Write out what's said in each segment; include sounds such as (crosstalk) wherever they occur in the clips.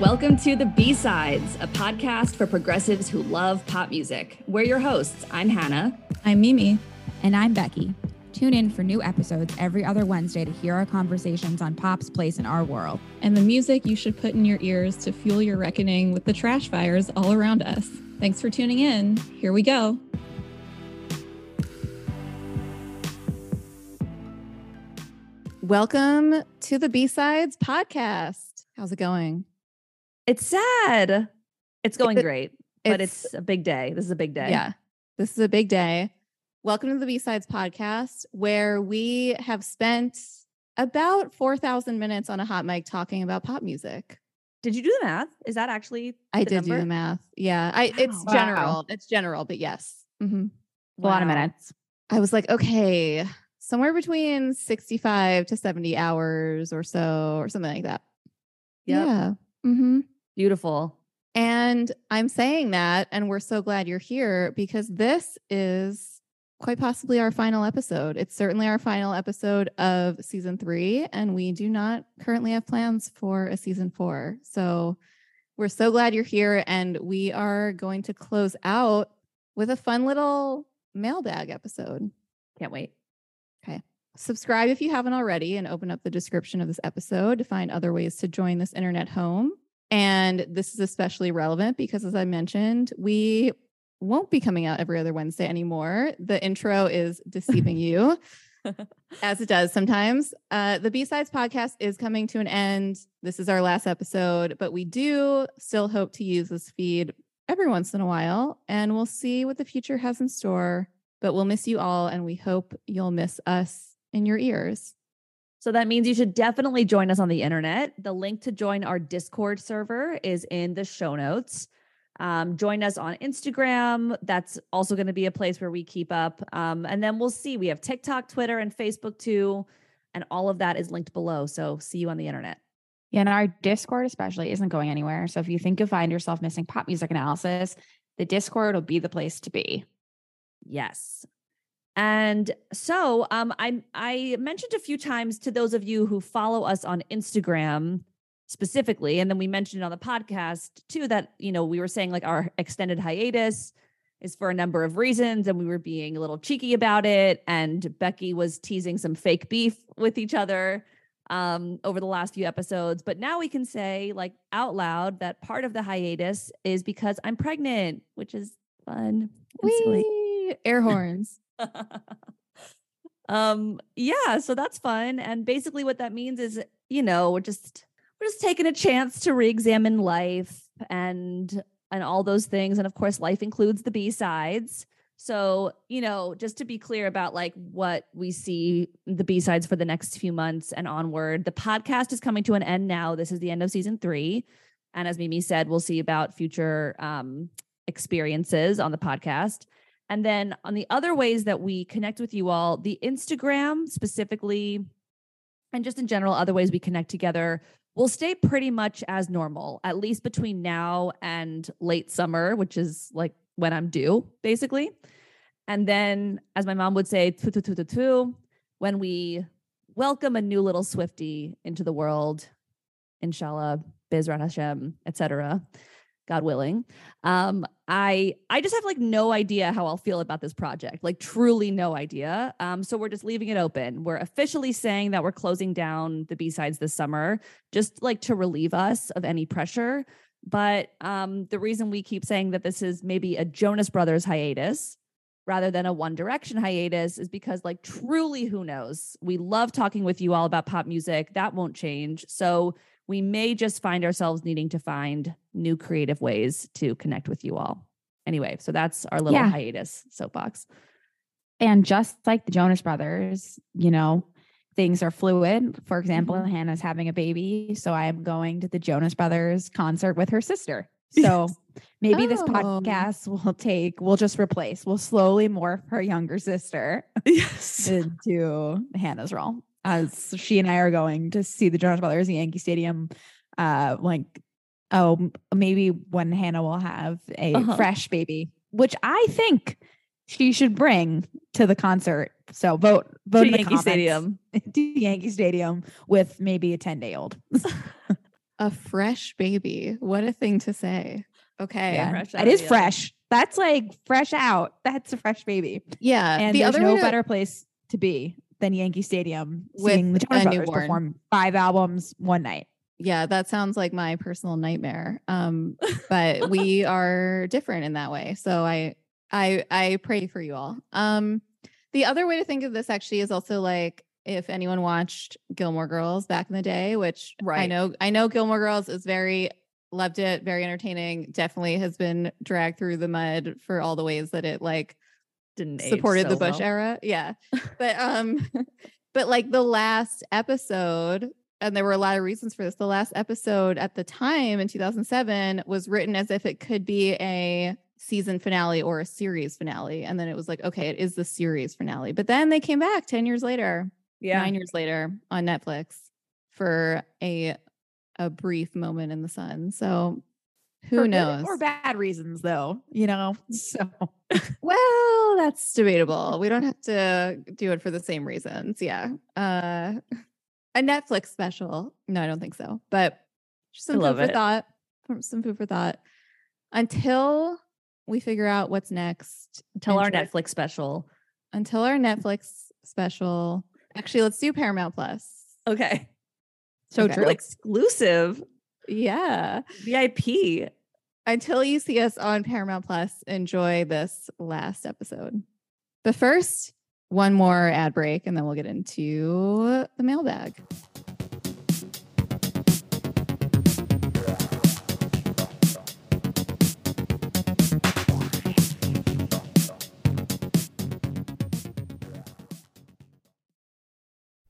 Welcome to the B Sides, a podcast for progressives who love pop music. We're your hosts. I'm Hannah. I'm Mimi. And I'm Becky. Tune in for new episodes every other Wednesday to hear our conversations on pop's place in our world. And the music you should put in your ears to fuel your reckoning with the trash fires all around us. Thanks for tuning in. Here we go. Welcome to the B Sides podcast. How's it going? It's sad. It's going great, but it's, it's a big day. This is a big day. Yeah. This is a big day. Welcome to the B Sides podcast, where we have spent about 4,000 minutes on a hot mic talking about pop music. Did you do the math? Is that actually? I did number? do the math. Yeah. I, it's wow. general. It's general, but yes. Mm-hmm. Wow. A lot of minutes. I was like, okay, somewhere between 65 to 70 hours or so, or something like that. Yep. Yeah. Mm-hmm. Beautiful. And I'm saying that, and we're so glad you're here because this is quite possibly our final episode. It's certainly our final episode of season three, and we do not currently have plans for a season four. So we're so glad you're here, and we are going to close out with a fun little mailbag episode. Can't wait. Okay. Subscribe if you haven't already, and open up the description of this episode to find other ways to join this internet home. And this is especially relevant because, as I mentioned, we won't be coming out every other Wednesday anymore. The intro is deceiving (laughs) you, (laughs) as it does sometimes. Uh, the B Sides podcast is coming to an end. This is our last episode, but we do still hope to use this feed every once in a while, and we'll see what the future has in store. But we'll miss you all, and we hope you'll miss us in your ears. So that means you should definitely join us on the internet. The link to join our Discord server is in the show notes. Um, join us on Instagram. That's also going to be a place where we keep up. Um, and then we'll see. We have TikTok, Twitter, and Facebook too. And all of that is linked below. So see you on the internet. Yeah, and our Discord especially isn't going anywhere. So if you think you find yourself missing pop music analysis, the Discord will be the place to be. Yes. And so um, I I mentioned a few times to those of you who follow us on Instagram specifically, and then we mentioned on the podcast too that you know we were saying like our extended hiatus is for a number of reasons, and we were being a little cheeky about it. And Becky was teasing some fake beef with each other um, over the last few episodes. But now we can say like out loud that part of the hiatus is because I'm pregnant, which is fun. Wee! Air horns. (laughs) um yeah so that's fun and basically what that means is you know we're just we're just taking a chance to re-examine life and and all those things and of course life includes the b-sides. So you know just to be clear about like what we see the b-sides for the next few months and onward the podcast is coming to an end now. This is the end of season three and as mimi said we'll see about future um experiences on the podcast and then on the other ways that we connect with you all, the Instagram specifically, and just in general, other ways we connect together will stay pretty much as normal, at least between now and late summer, which is like when I'm due, basically. And then, as my mom would say, tu, tu, tu, tu, tu, when we welcome a new little Swifty into the world, inshallah, Bizrat Hashem, etc. God willing. Um, I I just have like no idea how I'll feel about this project. Like truly no idea. Um, so we're just leaving it open. We're officially saying that we're closing down the B-sides this summer, just like to relieve us of any pressure. But um, the reason we keep saying that this is maybe a Jonas Brothers hiatus rather than a One Direction hiatus is because, like, truly, who knows? We love talking with you all about pop music. That won't change. So we may just find ourselves needing to find new creative ways to connect with you all. Anyway, so that's our little yeah. hiatus soapbox. And just like the Jonas Brothers, you know, things are fluid. For example, mm-hmm. Hannah's having a baby. So I am going to the Jonas Brothers concert with her sister. (laughs) So yes. maybe oh. this podcast will take, we'll just replace, we'll slowly morph her younger sister (laughs) yes. into Hannah's role as she and I are going to see the Jonas Brothers in Yankee Stadium. Uh, like, oh, maybe when Hannah will have a uh-huh. fresh baby, which I think she should bring to the concert. So vote, vote to Yankee Stadium, (laughs) to Yankee Stadium with maybe a ten day old. (laughs) A fresh baby. What a thing to say. Okay. Yeah, it is fresh. That's like fresh out. That's a fresh baby. Yeah. And the there's other no better place to be than Yankee Stadium With seeing the Jonas Brothers newborn. perform five albums one night. Yeah, that sounds like my personal nightmare. Um, (laughs) but we are different in that way. So I I I pray for you all. Um, the other way to think of this actually is also like if anyone watched Gilmore Girls back in the day, which I know I know Gilmore Girls is very loved it, very entertaining, definitely has been dragged through the mud for all the ways that it like Didn't supported so the Bush well. era. Yeah. (laughs) But um (laughs) but like the last episode and there were a lot of reasons for this. The last episode at the time in 2007 was written as if it could be a season finale or a series finale and then it was like okay, it is the series finale. But then they came back 10 years later, Yeah. 9 years later on Netflix for a a brief moment in the sun. So who For good knows? or bad reasons, though. You know, (laughs) so (laughs) Well, that's debatable. We don't have to do it for the same reasons. Yeah. Uh (laughs) a Netflix special. No, I don't think so. But just some food for it. thought. Some food for thought. Until we figure out what's next. Until our Netflix special. Until our Netflix special. Actually, let's do Paramount Plus. Okay. so Okay. true. Exclusive Yeah. VIP. Until you see us on Paramount Plus, enjoy this last episode. But first, one more ad break, and then we'll get into the mailbag.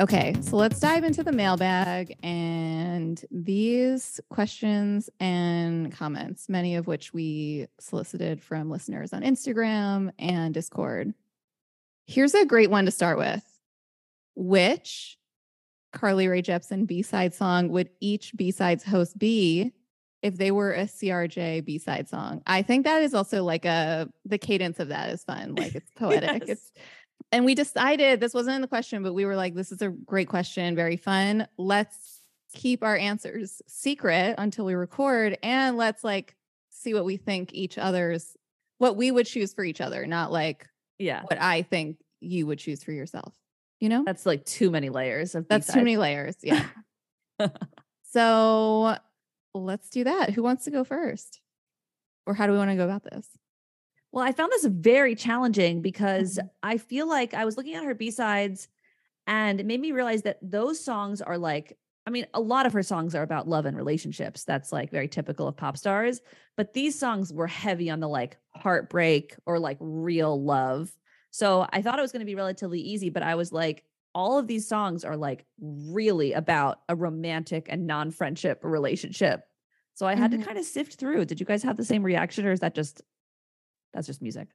Okay, so let's dive into the mailbag and these questions and comments, many of which we solicited from listeners on Instagram and Discord. Here's a great one to start with. Which Carly Rae Jepsen B-side song would each B-sides host be if they were a CRJ B-side song? I think that is also like a the cadence of that is fun. Like it's (laughs) poetic. Yes. It's and we decided this wasn't in the question, but we were like, this is a great question, very fun. Let's keep our answers secret until we record and let's like see what we think each other's what we would choose for each other, not like Yeah. what I think you would choose for yourself. You know? That's like too many layers of That's too many layers. Yeah. (laughs) so let's do that. Who wants to go first? Or how do we want to go about this? Well, I found this very challenging because Mhm. I feel like I was looking at her B-sides and it made me realize that those songs are like I mean, a lot of her songs are about love and relationships. That's like very typical of pop stars, but these songs were heavy on the like heartbreak or like real love. So I thought it was going to be relatively easy, but I was like all of these songs are like really about a romantic and non-friendship relationship. So I had Mhm. to kind of sift through. Did you guys have the same reaction or is that just that's just music?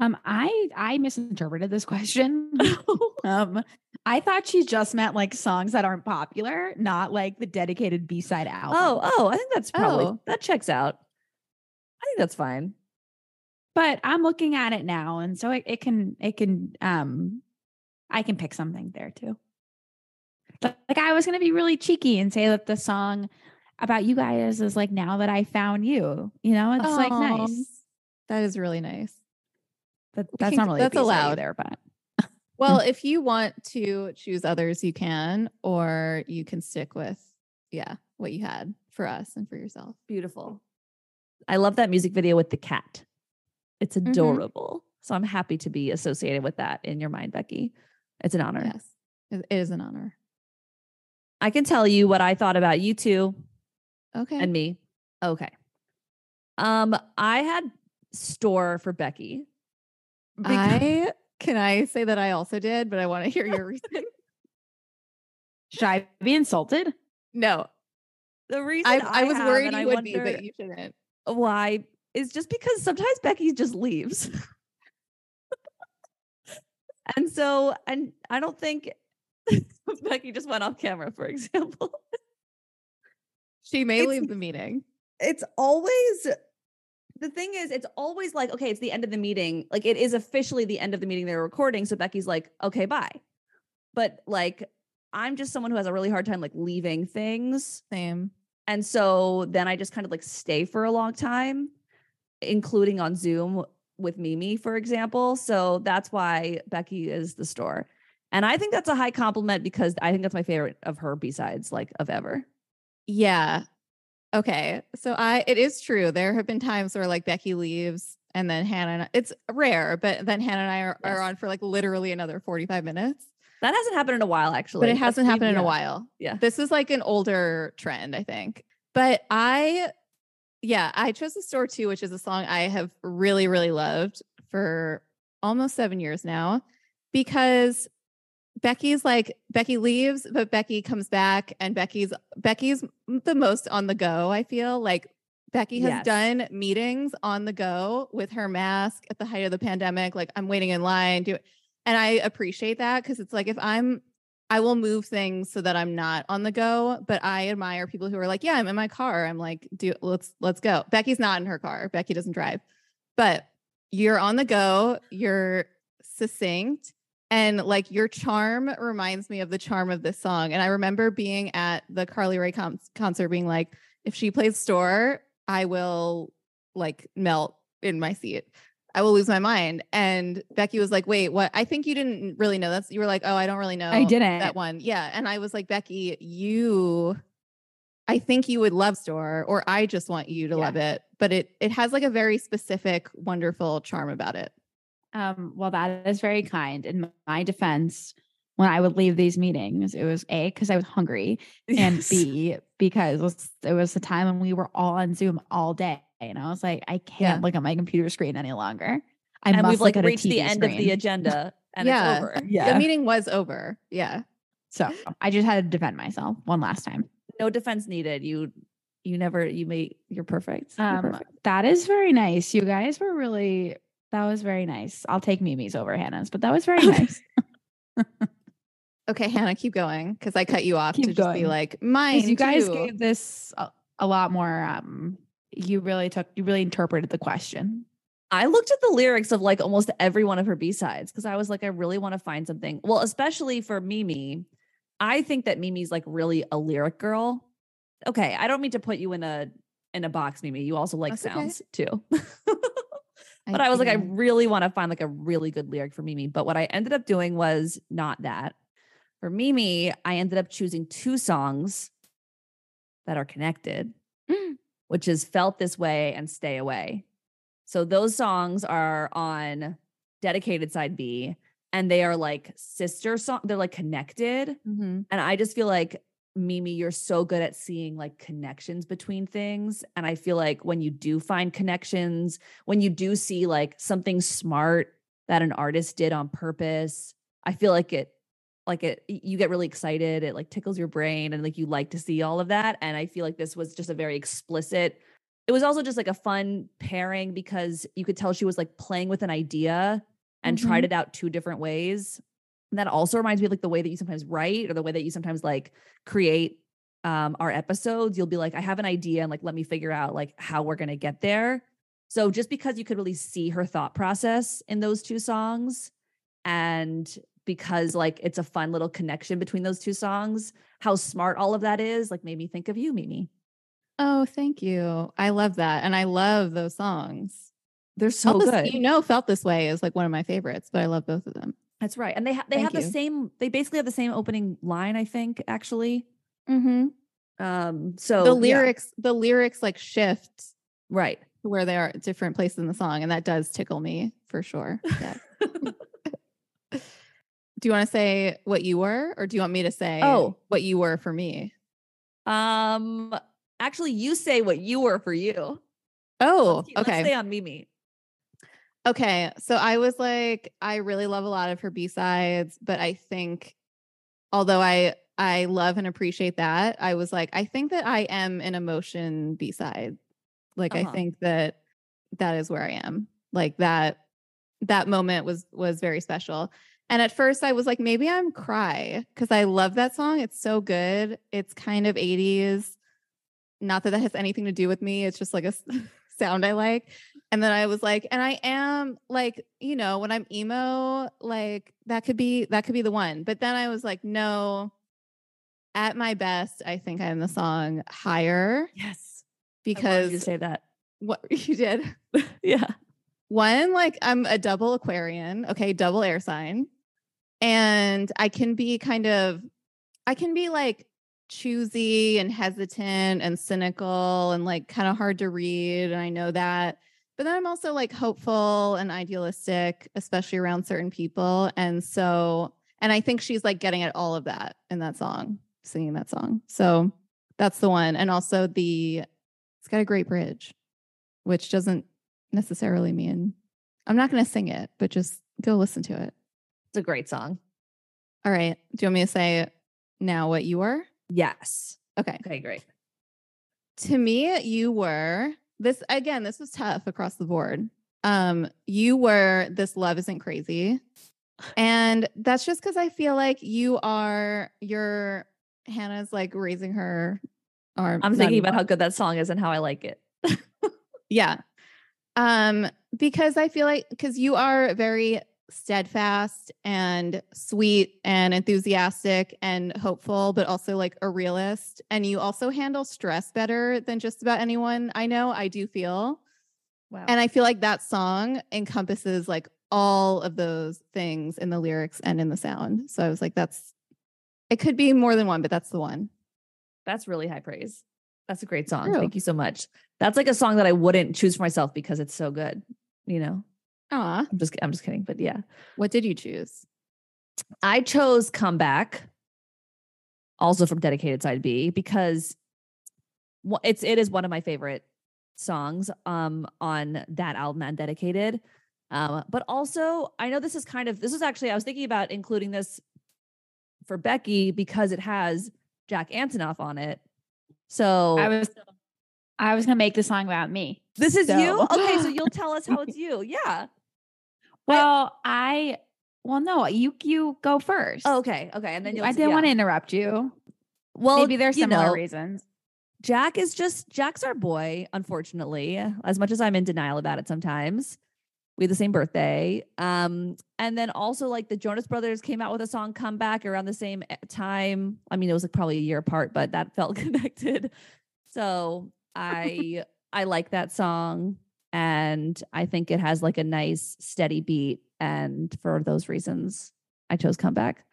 Um, I I misinterpreted this (laughs) question. (laughs) um, I thought she just meant like songs that aren't popular, not like the dedicated B side album. Oh, oh, I think that's probably Oh. that checks out. I think that's fine. but I'm looking at it now, and so it, it can it can um, I can pick something there too. But like I was gonna be really cheeky and say that the song about you guys is like now that I found you. You know, it's like nice. That is really nice. That, that's can- not really that's allowed. either, but (laughs) Well, if you want to choose others, you can, or you can stick with, yeah, what you had for us and for yourself. Beautiful. I love that music video with the cat. It's adorable. So I'm happy to be associated with that in your mind, Becky. It's an honor. Yes, it it is an honor. I can tell you what I thought about you two Okay. and me. Okay. Um, I had store for Becky. because- I can I say that I also did, but I want to hear your reason. (laughs) Should I be insulted? no, the reason I, I, I was have, worried you I would be, but you shouldn't. why is just because sometimes Becky just leaves. (laughs) and so, and I don't think (laughs) Becky just went off camera, for example. She may It's- leave the meeting. it's always the thing is it's always like okay it's the end of the meeting like it is officially the end of the meeting they're recording so becky's like okay bye but like i'm just someone who has a really hard time like leaving things Same. and so then i just kind of like stay for a long time including on zoom with mimi for example so that's why becky is the store and i think that's a high compliment because i think that's my favorite of her b-sides like of ever Yeah. Okay. So I it is true. There have been times where like Becky leaves and then Hannah and I, it's rare, but then Hannah and I are, Yes. are on for like literally another 45 minutes. that hasn't happened in a while actually But it hasn't me- happened in yeah. a while. Yeah. This is like an older trend, I think. But I yeah, I chose the store too, which is a song I have really, really loved for almost seven years now because Becky's like Becky leaves, but Becky comes back, and Becky's Becky's the most on the go. I feel like Becky has Yes. done meetings on the go with her mask at the height of the pandemic. Like I'm waiting in line, do and I appreciate that because it's like if I'm I will move things so that I'm not on the go, but I admire people who are like, yeah, I'm in my car. I'm like, do let's let's go. Becky's not in her car. Becky doesn't drive. But you're on the go, you're succinct and like your charm reminds me of the charm of this song. And I remember being at the Carly Rae con- concert being like, if she plays store, I will like melt in my seat. I will lose my mind. And Becky was like, wait, what? I think you didn't really know that. You were like, oh, I don't really know I didn't. that one. Yeah. And I was like, Becky, you I think you would love store, or I just want you to Yeah. love it. But it it has like a very specific, wonderful charm about it. Um, well, that is very kind. In my defense, when I would leave these meetings, it was A, because I was hungry, (laughs) and Yes. B, because it was, it was the time when we were all on Zoom all day. And I was like, I can't look at my computer screen any longer. I and must we've like look at a reached the TV end of the agenda (laughs) and Yeah. it's over. Yeah. The meeting was over. Yeah. So I just had to defend myself one last time. No defense needed. You you never you made you're perfect. You're Um, perfect. that is very nice. You guys were really, that was very nice. I'll take Mimi's over Hannah's, but that was very nice. Okay, Hannah, keep going because I cut you off Keep to just be like mine. 'Cause you guys too." gave this a, a lot more um you really took you really interpreted the question I looked at the lyrics of like almost every one of her B-sides because I was like, I really want to find something. Well, especially for Mimi. I think that Mimi's like really a lyric girl. Okay, I don't mean to put you in a in a box, Mimi. You also like That's okay. sounds too. (laughs) but I was like, I really want to find like a really good lyric for Mimi. But what I ended up doing was not that. For Mimi, I ended up choosing two songs that are connected, Mm. which is Felt This Way and Stay Away. So those songs are on dedicated side B and they are like sister song. They're like connected. Mhm. And I just feel like Mimi, you're so good at seeing like connections between things. And I feel like when you do find connections, when you do see like something smart that an artist did on purpose, I feel like it, like it, you get really excited. It like tickles your brain and like you like to see all of that. And I feel like this was just a very explicit. It was also just like a fun pairing because you could tell she was like playing with an idea and tried mm-hmm. it out two different ways. And that also reminds me of like the way that you sometimes write or the way that you sometimes like create um our episodes. You'll be like, I have an idea and like let me figure out like how we're gonna get there. So just because you could really see her thought process in those two songs and because like it's a fun little connection between those two songs, how smart all of that is, like made me think of you, Mimi. Oh, thank you. I love that. And I love those songs. They're so good. You know, Felt This Way is like one of my favorites, but I love both of them. That's right. And they ha- they Thank have the same they basically have the same opening line, I think, actually. Mm-hmm. Um so the yeah, lyrics, the lyrics like shift right. where they are at different places in the song. And that does tickle me for sure. Yeah. (laughs) do you want to say what you were, or do you want me to say Oh. what you were for me? Um actually you say what you were for you. Oh, Let's keep- let's okay. stay on Mimi. Okay. So I was like, I really love a lot of her B-sides, but I think although I I love and appreciate that, I was like, I think that I am an emotion B-side. Like Uh-huh. I think that that is where I am. Like that that moment was was very special. And at first I was like, maybe I'm cry because I love that song. It's so good. It's kind of 80s. Not that that has anything to do with me. It's just like a (laughs) sound I like. And then I was like, and I am like, you know, when I'm emo, like that could be that could be the one. But then I was like, no, at my best, I think I'm the song higher Yes. Because you say that. what (laughs) you did. (laughs) Yeah. One, like I'm a double Aquarian, okay, double air sign. And I can be kind of, I can be like choosy and hesitant and cynical and like kind of hard to read. And I know that. But then I'm also like hopeful and idealistic, especially around certain people. And so, and I think she's like getting at all of that in that song, singing that song. So that's the one. And also the, it's got a great bridge, which doesn't necessarily mean I'm not going to sing it, but just go listen to it. It's a great song. All right. Do you want me to say now what you were? Yes. Okay. Okay, great. To me, you were this again, this was tough across the board. Um, you were this love isn't crazy. And that's just because I feel like you are your Hannah's like raising her arm. I'm thinking about how good that song is and how I like it. Yeah. Um, because I feel like because you are very steadfast and sweet and enthusiastic and hopeful, but also like a realist. And you also handle stress better than just about anyone I know. I do feel. Wow. And I feel like that song encompasses like all of those things in the lyrics and in the sound. So I was like, that's it could be more than one, but that's the one. That's really high praise. That's a great song. True. Thank you so much. That's like a song that I wouldn't choose for myself because it's so good. You know, Ah, I'm just I'm just kidding, but yeah, what did you choose? I chose "Comeback," also from Dedicated Side B, because it's it is one of my favorite songs um on that album and Dedicated. Um, but also I know this is kind of this is actually I was thinking about including this for Becky because it has Jack Antonoff on it. So I was I was gonna make the song about me. This is you? Okay, so you'll (laughs) tell us how it's you. Yeah. Well, I well no, you you go first. Oh, okay. Okay. And then you'll I didn't yeah. want to interrupt you. Well, Maybe there's you similar know, reasons. Jack is just Jack's our boy, unfortunately. As much as I'm in denial about it sometimes. We had the same birthday. Um, and then also like the Jonas Brothers came out with a song comeback around the same e- time. I mean, it was like probably a year apart, but that felt (laughs) connected. So (laughs) I I like that song and I think it has like a nice steady beat. And for those reasons, I chose comeback.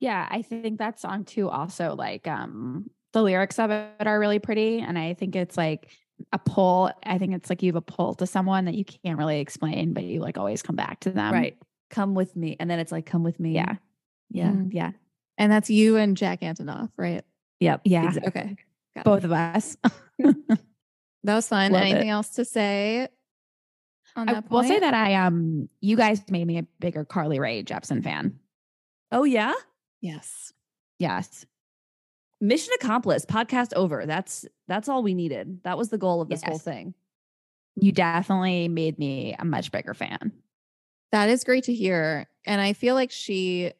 Yeah, I think that song too also like um the lyrics of it are really pretty and I think it's like a pull. I think it's like you have a pull to someone that you can't really explain, but you like always come back to them. right. Come with me. And then it's like, come with me. Yeah. Yeah. Mhm. Yeah. And that's you and Jack Antonoff, right? Yep. Yeah. exactly. Okay. Got it. Both of us. (laughs) That was fun. Love it. Anything else to say on I that will say that I um you guys made me a bigger Carly Rae Jepsen fan. Oh, yeah. Yes. Yes. Mission accomplished. Podcast over. That's that's all we needed. That was the goal of this whole thing. You definitely made me a much bigger fan. That is great to hear. And I feel like she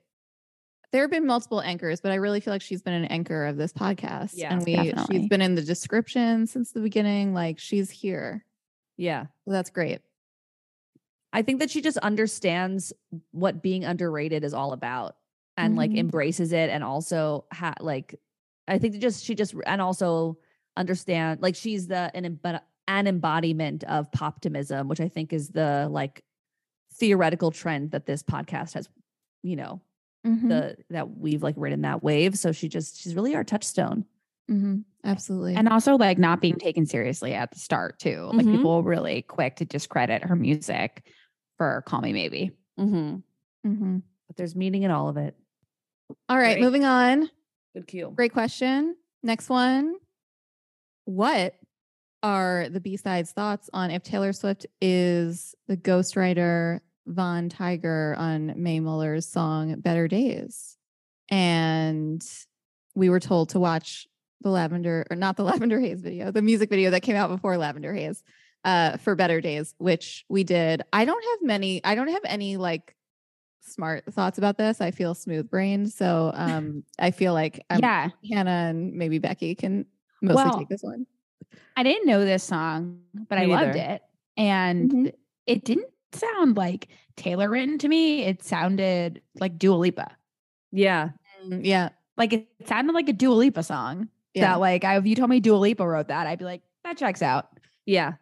there have been multiple anchors, but I really feel like she's been an anchor of this podcast. Yeah, and we definitely. she's been in the description since the beginning. Like she's here. Yeah. So that's great. I think that she just understands what being underrated is all about and like Mhm. embraces it and also ha- like I think just she just and also understand like she's the an an embodiment of poptimism, which I think is the like theoretical trend that this podcast has, you know, Mhm. the that we've like ridden that wave. So she just she's really our touchstone. Mhm. Absolutely. And also like not being taken seriously at the start too. Like Mhm. people were really quick to discredit her music for Call Me Maybe. Mm-hmm. Mhm. But there's meaning in all of it. All right, Great. moving on. Good cue. Great question. Next one. What are the B-sides thoughts on if Taylor Swift is the ghostwriter Von Tiger on Mae Muller's song Better Days. And we were told to watch the Lavender or not the (laughs) Lavender Haze video, the music video that came out before Lavender Haze uh for Better Days, which we did. I don't have many I don't have any like smart thoughts about this. I feel smooth brained. So um (laughs) I feel like um, yeah. Hannah and maybe Becky can mostly Well, take this one. I didn't know this song, but I Me loved it. And Mhm. it didn't sound like Taylor written to me. It sounded like Dua Lipa. Yeah. Mm, Yeah. Like it sounded like a Dua Lipa song. Yeah. That like I, if you told me Dua Lipa wrote that, I'd be like, that checks out. Yeah.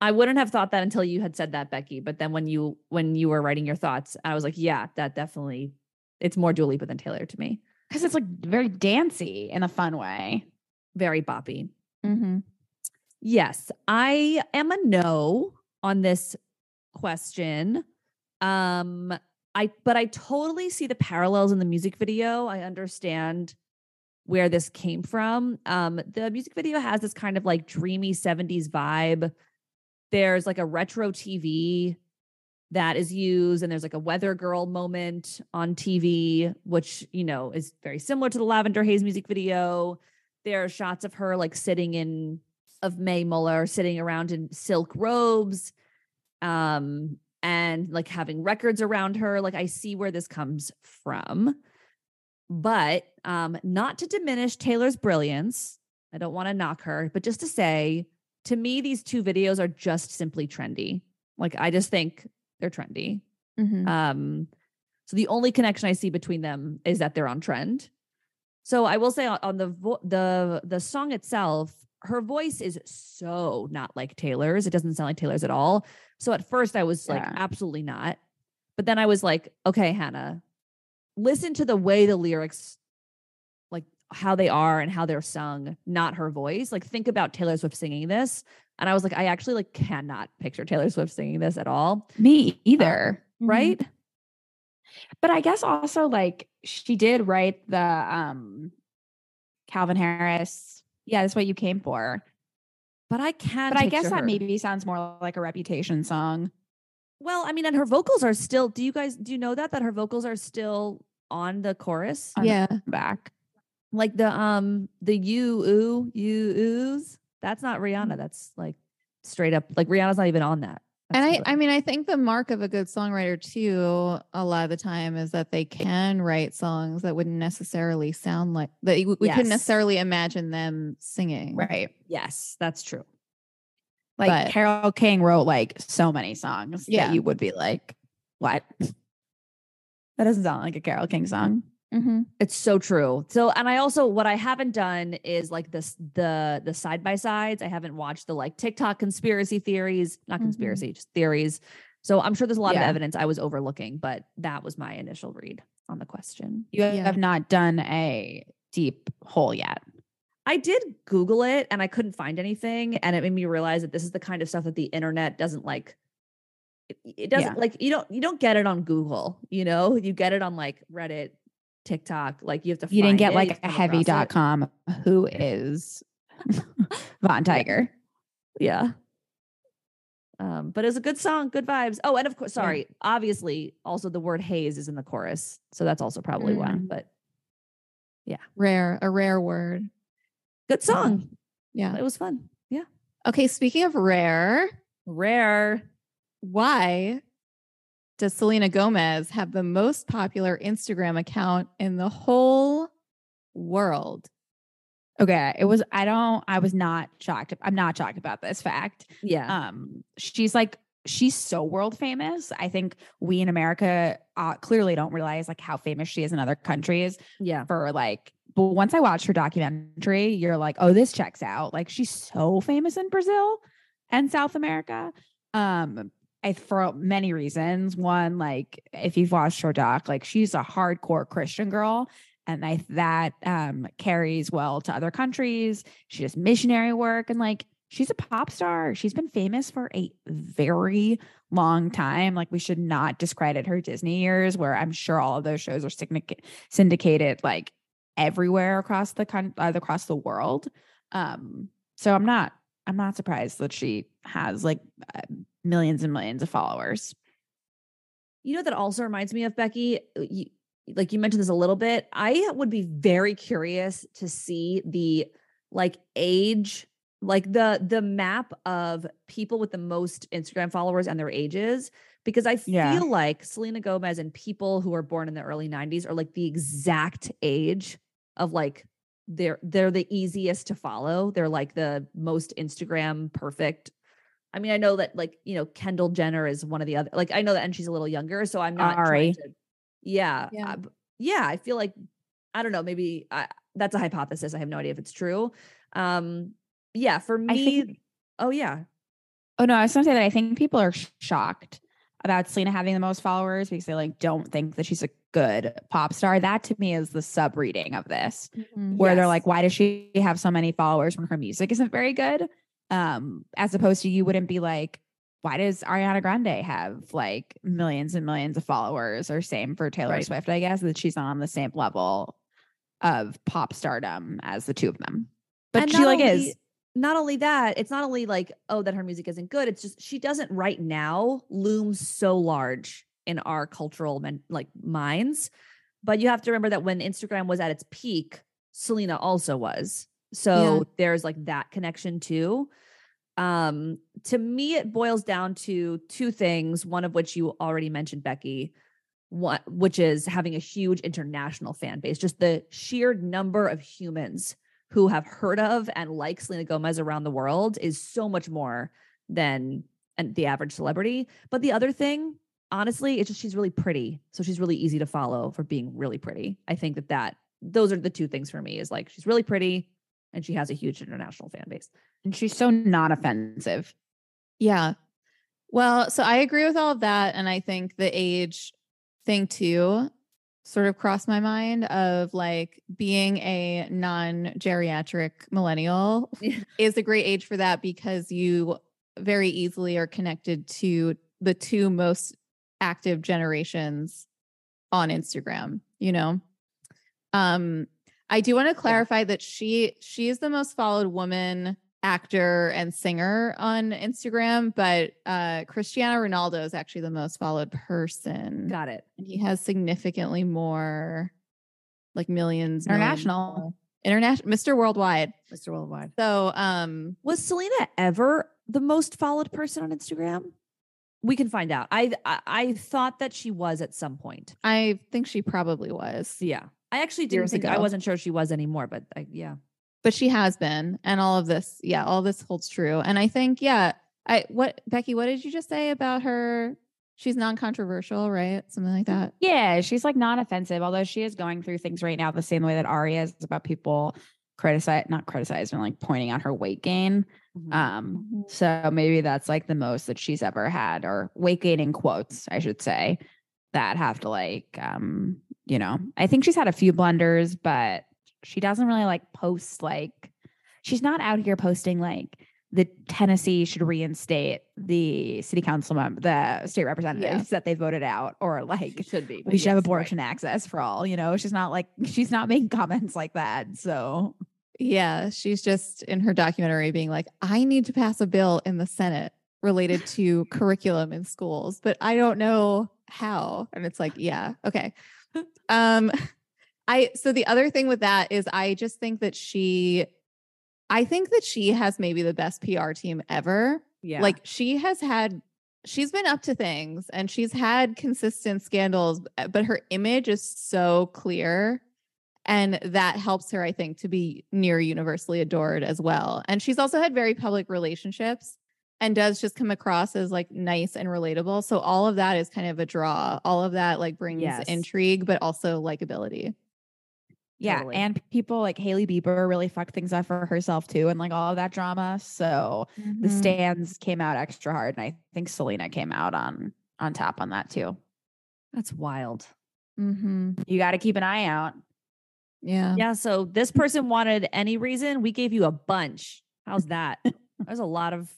I wouldn't have thought that until you had said that, Becky. But then when you when you were writing your thoughts, I was like, yeah, that definitely it's more Dua Lipa than Taylor to me. Because it's like very dancey in a fun way. Very boppy. Mm-hmm. Yes, I am a no on this question. Um I but I totally see the parallels in the music video. I understand where this came from. Um the music video has this kind of like dreamy 70s vibe. There's like a retro TV that is used and there's like a weather girl moment on TV which, you know, is very similar to the Lavender Haze music video. There are shots of her like sitting in of Mae Muller sitting around in silk robes um and like having records around her like I see where this comes from but um not to diminish Taylor's brilliance I don't want to knock her but just to say to me these two videos are just simply trendy like I just think they're trendy Mm-hmm. um, so the only connection I see between them is that they're on trend. So I will say on, on the vo- the the song itself, her voice is so not like Taylor's. It doesn't sound like Taylor's at all. So at first I was like, absolutely not. But then I was like, okay, Hannah, listen to the way the lyrics, like how they are and how they're sung, not her voice. Like think about Taylor Swift singing this. And I was like, I actually like cannot picture Taylor Swift singing this at all. Me either. Right? But I guess also like she did write the um Calvin Harris. Yeah, that's what you came for. But I can't. But I guess picture that her. maybe sounds more like a reputation song. Well, I mean, and her vocals are still. Do you guys do you know that that her vocals are still on the chorus? on the Yeah. Back. Like the um the you ooh you oohs. That's not Rihanna. That's like straight up. Like Rihanna's not even on that. And I, I mean, I think the mark of a good songwriter too, a lot of the time, is that they can write songs that wouldn't necessarily sound like that. We Yes. couldn't necessarily imagine them singing. Right. yes, that's true. Like But- Carole King wrote like so many songs Yeah. that you would be like, what? That doesn't sound like a Carole King song. Mm-hmm. It's so true. So, and I also what I haven't done is like this the the side by sides. I haven't watched the like TikTok conspiracy theories, not Mhm. conspiracy, just theories. So I'm sure there's a lot Yeah. of evidence I was overlooking, but that was my initial read on the question. You Yeah. have not done a deep hole yet. I did Google it and I couldn't find anything, and it made me realize that this is the kind of stuff that the internet doesn't like. It, it doesn't Yeah. like you don't you don't get it on Google. You know, you get it on like Reddit, TikTok. Like you have to. You didn't get it, like a across it. heavy.com who is (laughs) Von Tiger. Yeah. Um, but it was a good song, good vibes. Oh, and of course, Yeah. sorry, obviously, also the word haze is in the chorus, so that's also probably why. Mm. But Rare, a rare word. good song. Yeah. It was fun. Yeah. Okay. Speaking of rare, Rare. why does Selena Gomez have the most popular Instagram account in the whole world? Okay. It was, I don't, I was not shocked. I'm not shocked about this fact. Yeah. Um, she's like, she's so world famous. I think we in America uh, clearly don't realize like how famous she is in other countries yeah. for like, but once I watched her documentary, you're like, oh, this checks out. Like she's so famous in Brazil and South America. Um, I for many reasons. One, like if you've watched her doc, like she's a hardcore Christian girl. And I that um carries well to other countries. She does missionary work and like she's a pop star. She's been famous for a very long time. Like we should not discredit her Disney years, where I'm sure all of those shows are syndic- syndicated like everywhere across the uh, across the world. Um, so I'm not I'm not surprised that she has like uh, millions and millions of followers. You know that also reminds me of Becky. uh, You, like you mentioned this a little bit. I would be very curious to see the like age, like the the map of people with the most Instagram followers and their ages, because I feel Yeah. like Selena Gomez and people who are born in the early '90s are like the exact age of like they're they're the easiest to follow. They're like the most Instagram perfect I mean, I know that like, you know, Kendall Jenner is one of the other like I know that and she's a little younger, so I'm not Ari. to Yeah. Yeah. uh, b- yeah, I feel like I don't know, maybe I, that's a hypothesis. I have no idea if it's true. Um yeah, for me think- Oh yeah. Oh no, I was gonna say that I think people are shocked about Selena having the most followers because they like don't think that she's a good pop star. That to me is the sub reading of this, where they're like, why does she have so many followers when her music isn't very good? Um, as opposed to you wouldn't be like, why does Ariana Grande have like millions and millions of followers? Or same for Taylor Right. Swift, I guess, that she's on the same level of pop stardom as the two of them. But And she like only- is. not only that, it's not only like, oh, that her music isn't good. It's just she doesn't right now loom so large in our cultural men- like minds. But you have to remember that when Instagram was at its peak, Selena also was. So Yeah. there's like that connection too. Um, to me, it boils down to two things, one of which you already mentioned, Becky. Which is having a huge international fan base, just the sheer number of humans who have heard of and like Selena Gomez around the world is so much more than an, the average celebrity. But the other thing, honestly, it's just she's really pretty. So she's really easy to follow for being really pretty. I think that that those are the two things for me is like she's really pretty and she has a huge international fan base. And she's so not offensive. Yeah. Well, so I agree with all of that. And I think the age thing too sort of crossed my mind of like being a non geriatric millennial (laughs) is a great age for that because you very easily are connected to the two most active generations on Instagram, you know? Um, I do want to clarify that she she is the most followed woman actor and singer on Instagram, but uh Cristiano Ronaldo is actually the most followed person. Got it. And he has significantly more like millions International. more- international Mr. Worldwide. Mr. Worldwide. So um Was Selena ever the most followed person on Instagram? We can find out. I I, I thought that she was at some point. I think she probably was. Yeah. I actually didn't think I wasn't sure she was anymore, but I, yeah. but she has been and all of this yeah all this holds true and i think yeah i what becky what did you just say about her she's non-controversial right something like that Yeah, she's like not offensive, although she is going through things right now the same way that Aria is about people criticize, not criticizing, like pointing out her weight gain. Mhm. Um, so maybe that's like the most that she's ever had, or weight gain in quotes, I should say, that have to like, um, you know, I think she's had a few blunders, but she doesn't really like post like she's not out here posting like the Tennessee should reinstate the city council member, the state representatives that they voted out, or like She should be. we should have yes, right. abortion access for all. You know, she's not like (laughs) she's not making comments like that. So yeah she's just in her documentary being like i need to pass a bill in the senate related to (laughs) curriculum in schools but i don't know how and it's like yeah okay um (laughs) i so the other thing with that is i just think that she i think that she has maybe the best pr team ever. Yeah. like she has had she's been up to things and she's had consistent scandals uh, but her image is so clear and that helps her i think to be near universally adored as well. And she's also had very public relationships and does just come across as like nice and relatable so all of that is kind of a draw all of that like brings Yes. intrigue but also likability yeah, Totally. and people like Hailey Bieber really fucked things up for herself too, and like all of that drama. So the Mhm. stands came out extra hard, and I think Selena came out on on top on that too. That's wild. Mhm. You got to keep an eye out. yeah Yeah. So this person wanted any reason. We gave you a bunch. How's that? There's a lot of.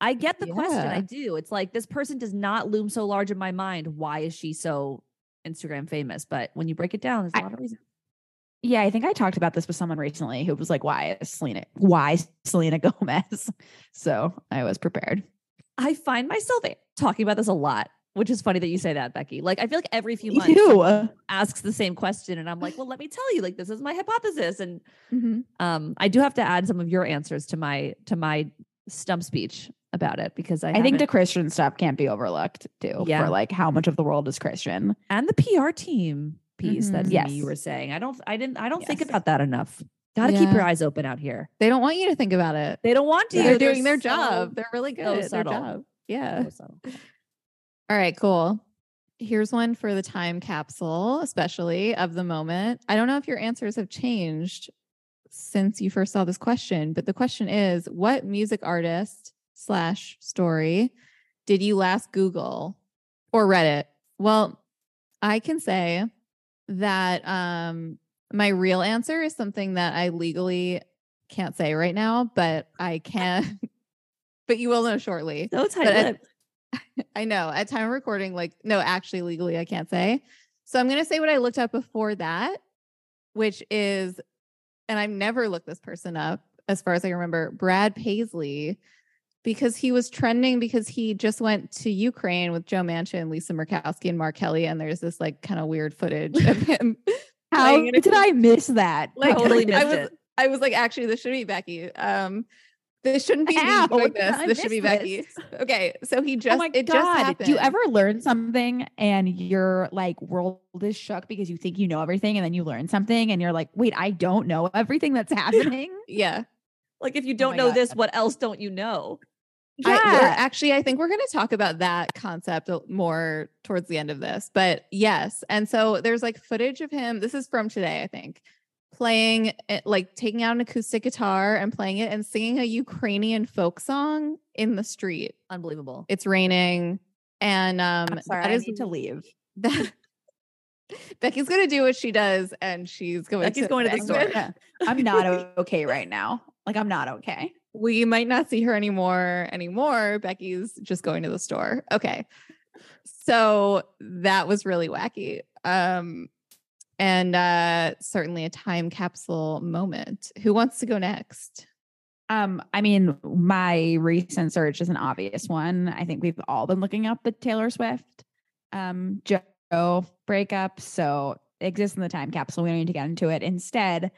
I get the question. I do. It's like this person does not loom so large in my mind. Why is she so Instagram famous? But when you break it down, there's a I- lot of reasons. Yeah, I think I talked about this with someone recently who was like, "Why is Selena? Why Selena (laughs) Gomez?" So I was prepared. I find myself talking about this a lot, which is funny that you say that, Becky. Like I feel like every few months someone asks the same question, and I'm like, well, let me tell you, like this is my hypothesis, and Mhm. um, I do have to add some of your answers to my to my stump speech about it because I, I think the Christian stuff can't be overlooked too. Yeah. For like how much of the world is Christian. and the PR team piece that Mhm. Mimi, you were saying. I don't I didn't I don't think about that enough. Got to keep your eyes open out here. They don't want you to think about it. They don't want to. They're doing their so- job. They're really good so at their job. Yeah. so. All right, cool. Here's one for the time capsule, especially of the moment. I don't know if your answers have changed since you first saw this question, but the question is what music artist slash story did you last Google or Reddit? Well, I can say that um my real answer is something that I legally can't say right now, but I can (laughs) but you will know shortly. But at- (laughs) I know at time of recording, like, no, actually, legally, I can't say. So I'm going to say what I looked up before that, which is, and I've never looked this person up as far as I remember, Brad Paisley, because he was trending because he just went to Ukraine with Joe Manchin, Lisa Murkowski, and Mark Kelly. And there's this like kind of weird footage of (laughs) him. How did I miss that? like Totally I missed was it. I was like, actually, this should be Becky. Um, this shouldn't be me doing this. I This should be miss Becky. Okay, so he just oh my it god! just happened. Do you ever learn something and your like world is shook because you think you know everything, and then you learn something and you're like, "Wait, I don't know everything that's (laughs) happening." Yeah, Like if you Oh don't my know God. this, what else don't you know? I, Yeah. actually, I think we're going to talk about that concept more towards the end of this. But yes, and so there's like footage of him. This is from today, I think, playing it, like taking out an acoustic guitar and playing it and singing a Ukrainian folk song in the street. Unbelievable. It's raining, and um, I'm sorry, that I is need to leave. (laughs) that Becky's gonna do what she does, and she's going. Becky's going to the store. gonna- (laughs) I'm not okay right now. Like I'm not okay. We might not see her anymore anymore. Becky's just going to the store. Okay. So that was really wacky. Um and uh certainly a time capsule moment. Who wants to go next? Um, I mean, my recent search is an obvious one. I think we've all been looking up the Taylor Swift um Joe breakup. So exists in the time capsule. We don't need to get into it. Instead,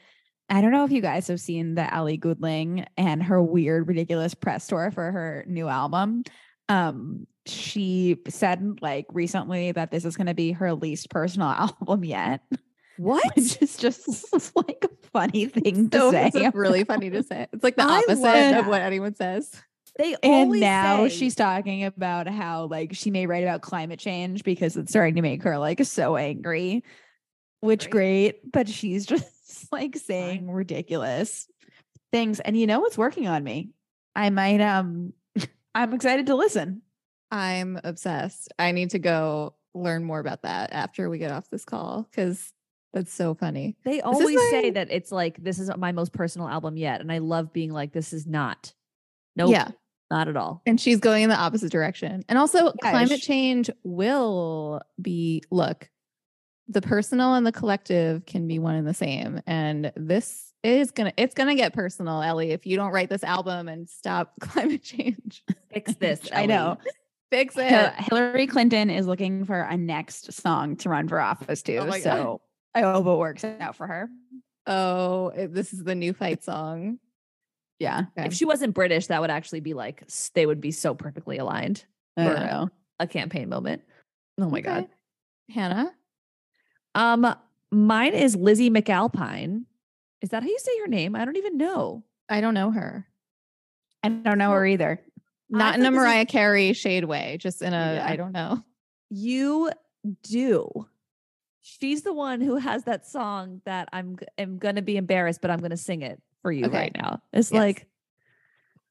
I don't know if you guys have seen the Ellie Goulding and her weird, ridiculous press tour for her new album. Um, she said like recently that this is going to be her least personal (laughs) album yet, What? which is just (laughs) like a funny thing to So say. it's really (laughs) funny to say. It's like the I opposite of what anyone says. They and now say- she's talking about how like she may write about climate change because it's starting to make her like so angry which great, but she's just like saying ridiculous things and you know what's working on me i might um (laughs) i'm excited to listen I'm obsessed. I need to go learn more about that after we get off this call because that's so funny. They always say that it's like this is my most personal album yet, and I love being like this is not. Nope, Yeah. not at all. And she's going in the opposite direction. And also, Yeah, climate sh- change will be look, the personal and the collective can be one and the same. And this is gonna it's gonna get personal, Ellie, if you don't write this album and stop (laughs) climate change. Fix this. (laughs) i know Fix it. Hil- hillary clinton is looking for a next song to run for office too Oh so i hope it works out for her Oh, this is the new fight song. yeah Okay. If she wasn't British, that would actually be like they would be so perfectly aligned for a campaign moment. Oh my god. Hannah. Um, mine is Lizzie McAlpine. Is that how you say her name? I don't even know. I don't know her. i don't know her either Not in a thought this was- Mariah Carey shade way, just in a Yeah. I don't know. You do. She's the one who has that song that I'm am gonna be embarrassed, but I'm gonna sing it for you Okay. right now. It's Yes. like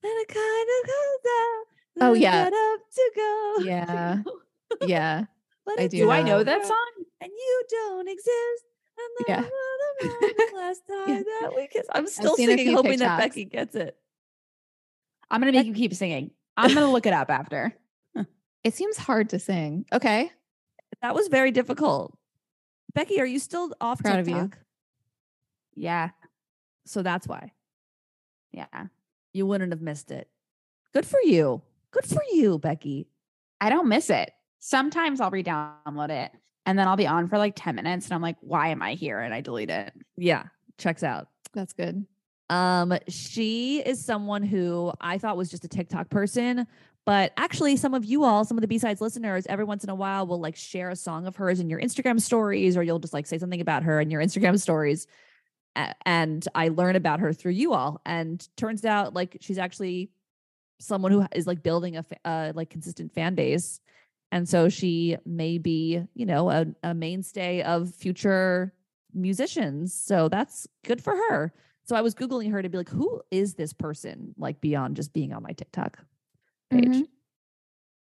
then it kind of goes down. Oh, yeah. up to go. (laughs) Yeah. Yeah. But I do do i know. know that song And you don't exist. And Yeah. then I remember the last time that we kissed. I'm still singing, hoping that Becky gets it. i'm gonna make you keep singing i'm gonna look it up (laughs) after It seems hard to sing. Okay. That was very difficult. Becky, are you still off Proud of you. TikTok? Yeah. So that's why Yeah. you wouldn't have missed it. Good for you. Good for you, Becky. I don't miss it. Sometimes I'll re-download it and then I'll be on for like 10 minutes and I'm like, why am I here? And I delete it. Yeah, checks out. That's good. Um, she is someone who I thought was just a TikTok person, but actually, some of you all, some of the B sides listeners, every once in a while will like share a song of hers in your Instagram stories, or you'll just like say something about her in your Instagram stories. A- And I learn about her through you all, and turns out like she's actually someone who is like building a fa- uh, like consistent fan base, and so she may be, you know, a, a mainstay of future musicians. So that's good for her. So I was Googling her to be like, who is this person? Like beyond just being on my TikTok page. Mhm.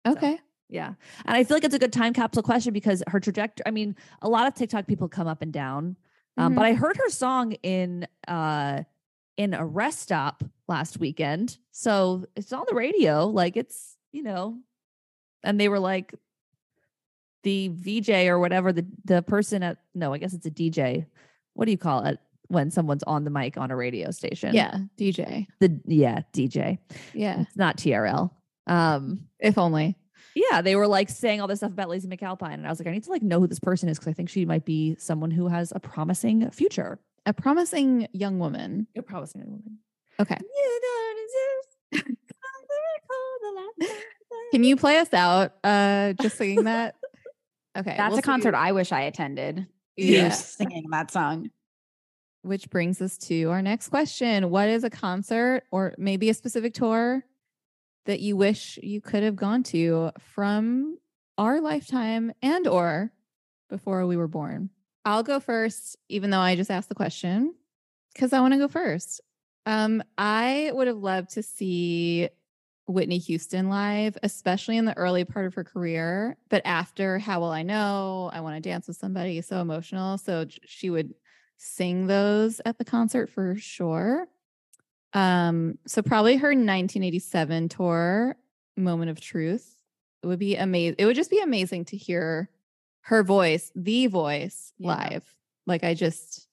Okay. Yeah. And I feel like it's a good time capsule question because her trajectory, I mean, a lot of TikTok people come up and down. Um, but I heard her song in uh in a rest stop last weekend. So it's on the radio. Like it's, you know, and they were like the VJ or whatever, the the person at no, I guess it's a DJ. What do you call it when someone's on the mic on a radio station? Yeah. DJ. The yeah, DJ. Yeah. It's not TRL. Um If only. yeah, they were like saying all this stuff about Lacey McAlpine. And I was like, I need to like know who this person is because I think she might be someone who has a promising future. A promising young woman. A promising young woman. Okay. You don't exist. Can you play us out uh just singing that? (laughs) Okay. That's we'll a concert see. I wish I attended. Yeah. Singing that song. Which brings us to our next question. What is a concert or maybe a specific tour that you wish you could have gone to from our lifetime and or before we were born? I'll go first, even though I just asked the question, because I want to go first. Um, I would have loved to see Whitney Houston live, especially in the early part of her career. But after How Will I Know, I Want to Dance with Somebody, so emotional. So she would sing those at the concert for sure. Um, so probably her 1987 tour, Moment of Truth. It would be amazing. It would just be amazing to hear her voice, the voice Yeah. live. Like I just,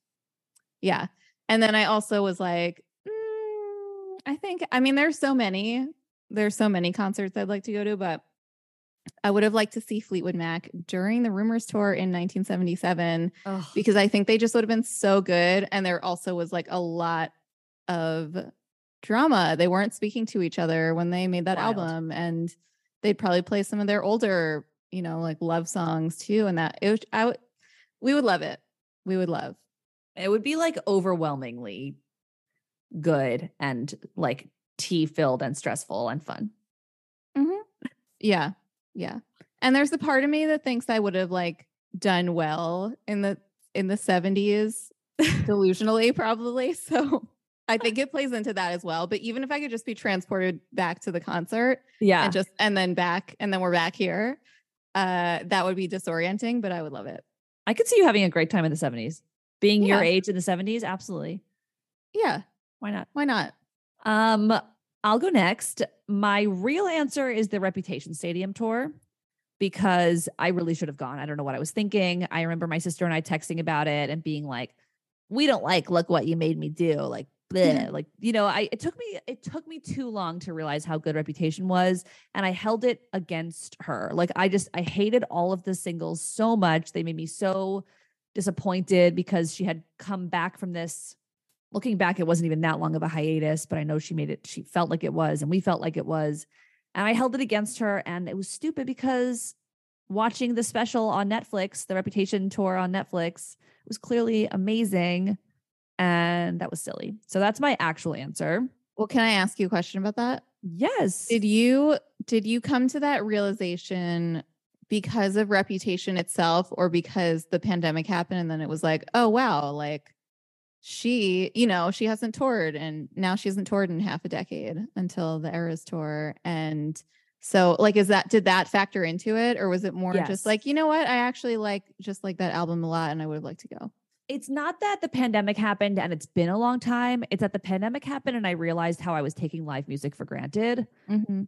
yeah. And then I also was like, mm, I think, I mean, there's so many, there's so many concerts I'd like to go to, but I would have liked to see Fleetwood Mac during the Rumors tour in 1977 Ugh. because I think they just would have been so good. And there also was like a lot of drama. They weren't speaking to each other when they made that Wild. album, and they'd probably play some of their older, you know, like love songs too. And that it, was- I would, we would love it. We would love. It would be like overwhelmingly good and like tea filled and stressful and fun. Yeah. Yeah. And there's a part of me that thinks I would have like done well in the in the 70s delusionally probably. (laughs) So I think it plays into that as well. But even if I could just be transported back to the concert Yeah. and just and then back and then we're back here, uh that would be disorienting, but I would love it. I could see you having a great time in the 70s. Being your age in the 70s, absolutely. Yeah, Why not? why not? Um, I'll go next. My real answer is the Reputation Stadium tour because I really should have gone. I don't know what I was thinking. I remember my sister and I texting about it and being like, "We don't like look what you made me do." Like, bleh. like you know, I it took me it took me too long to realize how good Reputation was, and I held it against her. Like, I just I hated all of the singles so much. They made me so disappointed because she had come back from this looking back, it wasn't even that long of a hiatus, but I know she made it, she felt like it was, and we felt like it was. And I held it against her. And it was stupid because watching the special on Netflix, the Reputation tour on Netflix, was clearly amazing. And that was silly. So that's my actual answer. Well, can I ask you a question about that? Yes. Did you did you come to that realization because of reputation itself or because the pandemic happened and then it was like, oh wow, like she, you know, she hasn't toured and now she hasn't toured in half a decade until the Eras tour and so like is that did that factor into it or was it more Yes. just like, you know what, I actually like just like that album a lot and I would have liked to go. it's not that the pandemic happened and it's been a long time. It's that the pandemic happened and I realized how I was taking live music for granted.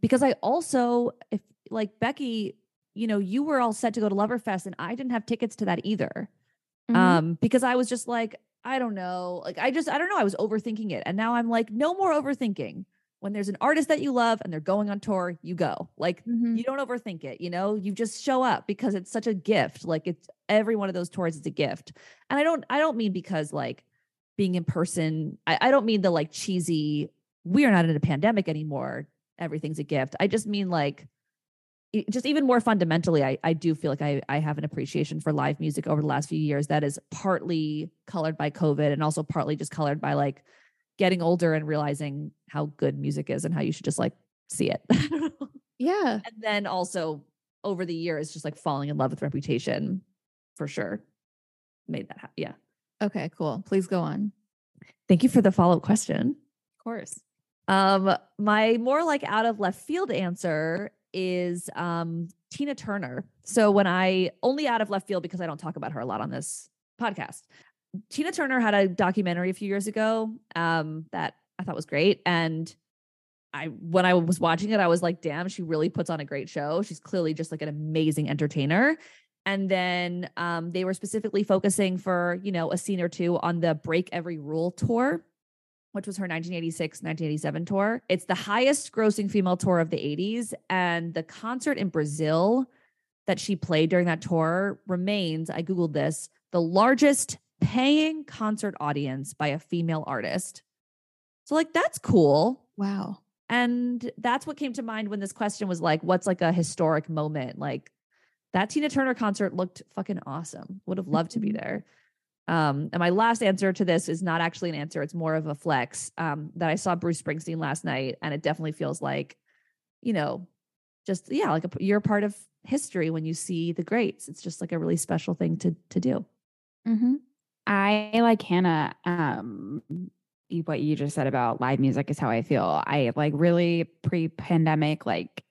because I also, if like Becky, you know, you were all set to go to Loverfest and I didn't have tickets to that either. Mhm. Um, because I was just like, I don't know. Like I just I don't know. I was overthinking it. And now I'm like, no more overthinking. When there's an artist that you love and they're going on tour, you go. Like Mhm. you don't overthink it, you know? You just show up because it's such a gift. Like it's every one of those tours is a gift. And I don't I don't mean because like being in person, I, I don't mean the like cheesy, we are not in a pandemic anymore. Everything's a gift. I just mean like just even more fundamentally, I, I do feel like I, I have an appreciation for live music over the last few years that is partly colored by COVID and also partly just colored by like getting older and realizing how good music is and how you should just like see it. (laughs) Yeah. and then also over the years, just like falling in love with Reputation for sure made that happen. Yeah. Okay, cool. Please go on. Thank you for the follow up question. Of course. Um, my more like out of left field answer is um Tina Turner. So when I only out of left field because I don't talk about her a lot on this podcast. Tina Turner had a documentary a few years ago um that I thought was great and I when I was watching it I was like damn she really puts on a great show. She's clearly just like an amazing entertainer. And then um they were specifically focusing for, you know, a scene or two on the Break Every Rule tour which was her 1986 1987 tour. It's the highest grossing female tour of the 80s. And the concert in Brazil that she played during that tour remains, I Googled this, the largest paying concert audience by a female artist. So, like, that's cool. Wow. And that's what came to mind when this question was like, what's like a historic moment? Like, that Tina Turner concert looked fucking awesome. Would have loved to be (laughs) there. Um, and my last answer to this is not actually an answer, it's more of a flex. Um, that I saw Bruce Springsteen last night, and it definitely feels like, you know, just yeah, like a, you're part of history when you see the greats. It's just like a really special thing to to do. Mm-hmm. I like Hannah. Um, what you just said about live music is how I feel. I like really pre-pandemic. Like,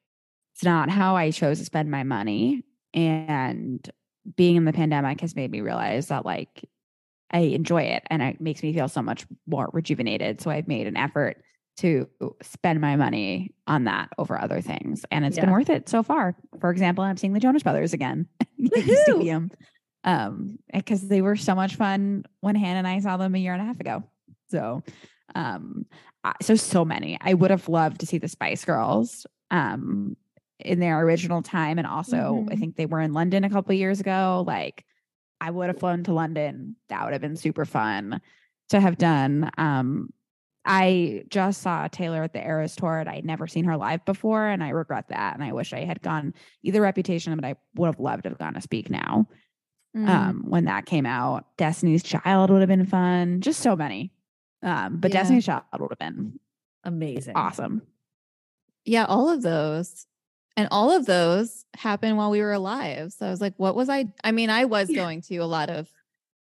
it's not how I chose to spend my money, and being in the pandemic has made me realize that like I enjoy it, and it makes me feel so much more rejuvenated. So I've made an effort to spend my money on that over other things, and it's been worth it so far. For example, I'm seeing the Jonas Brothers again, (laughs) Stadium um because they were so much fun when hannah and i saw them a year and a half ago so um I- so so many i would have loved to see the spice girls um in their original time and also i Mhm. think they were in london a couple years ago like i would have flown to london that would have been super fun to have done um I just saw Taylor at the Eras tour and I'd never seen her live before. And I regret that. And I wish I had gone either Reputation, but I would have loved to have gone to Speak Now Mm-hmm. um when that came out destiny's child would have been fun just so many um but Yeah. destiny's child would have been Amazing. awesome yeah, all of those. And all of those happened while we were alive. So I was like, what was I? I mean, I was going to a lot of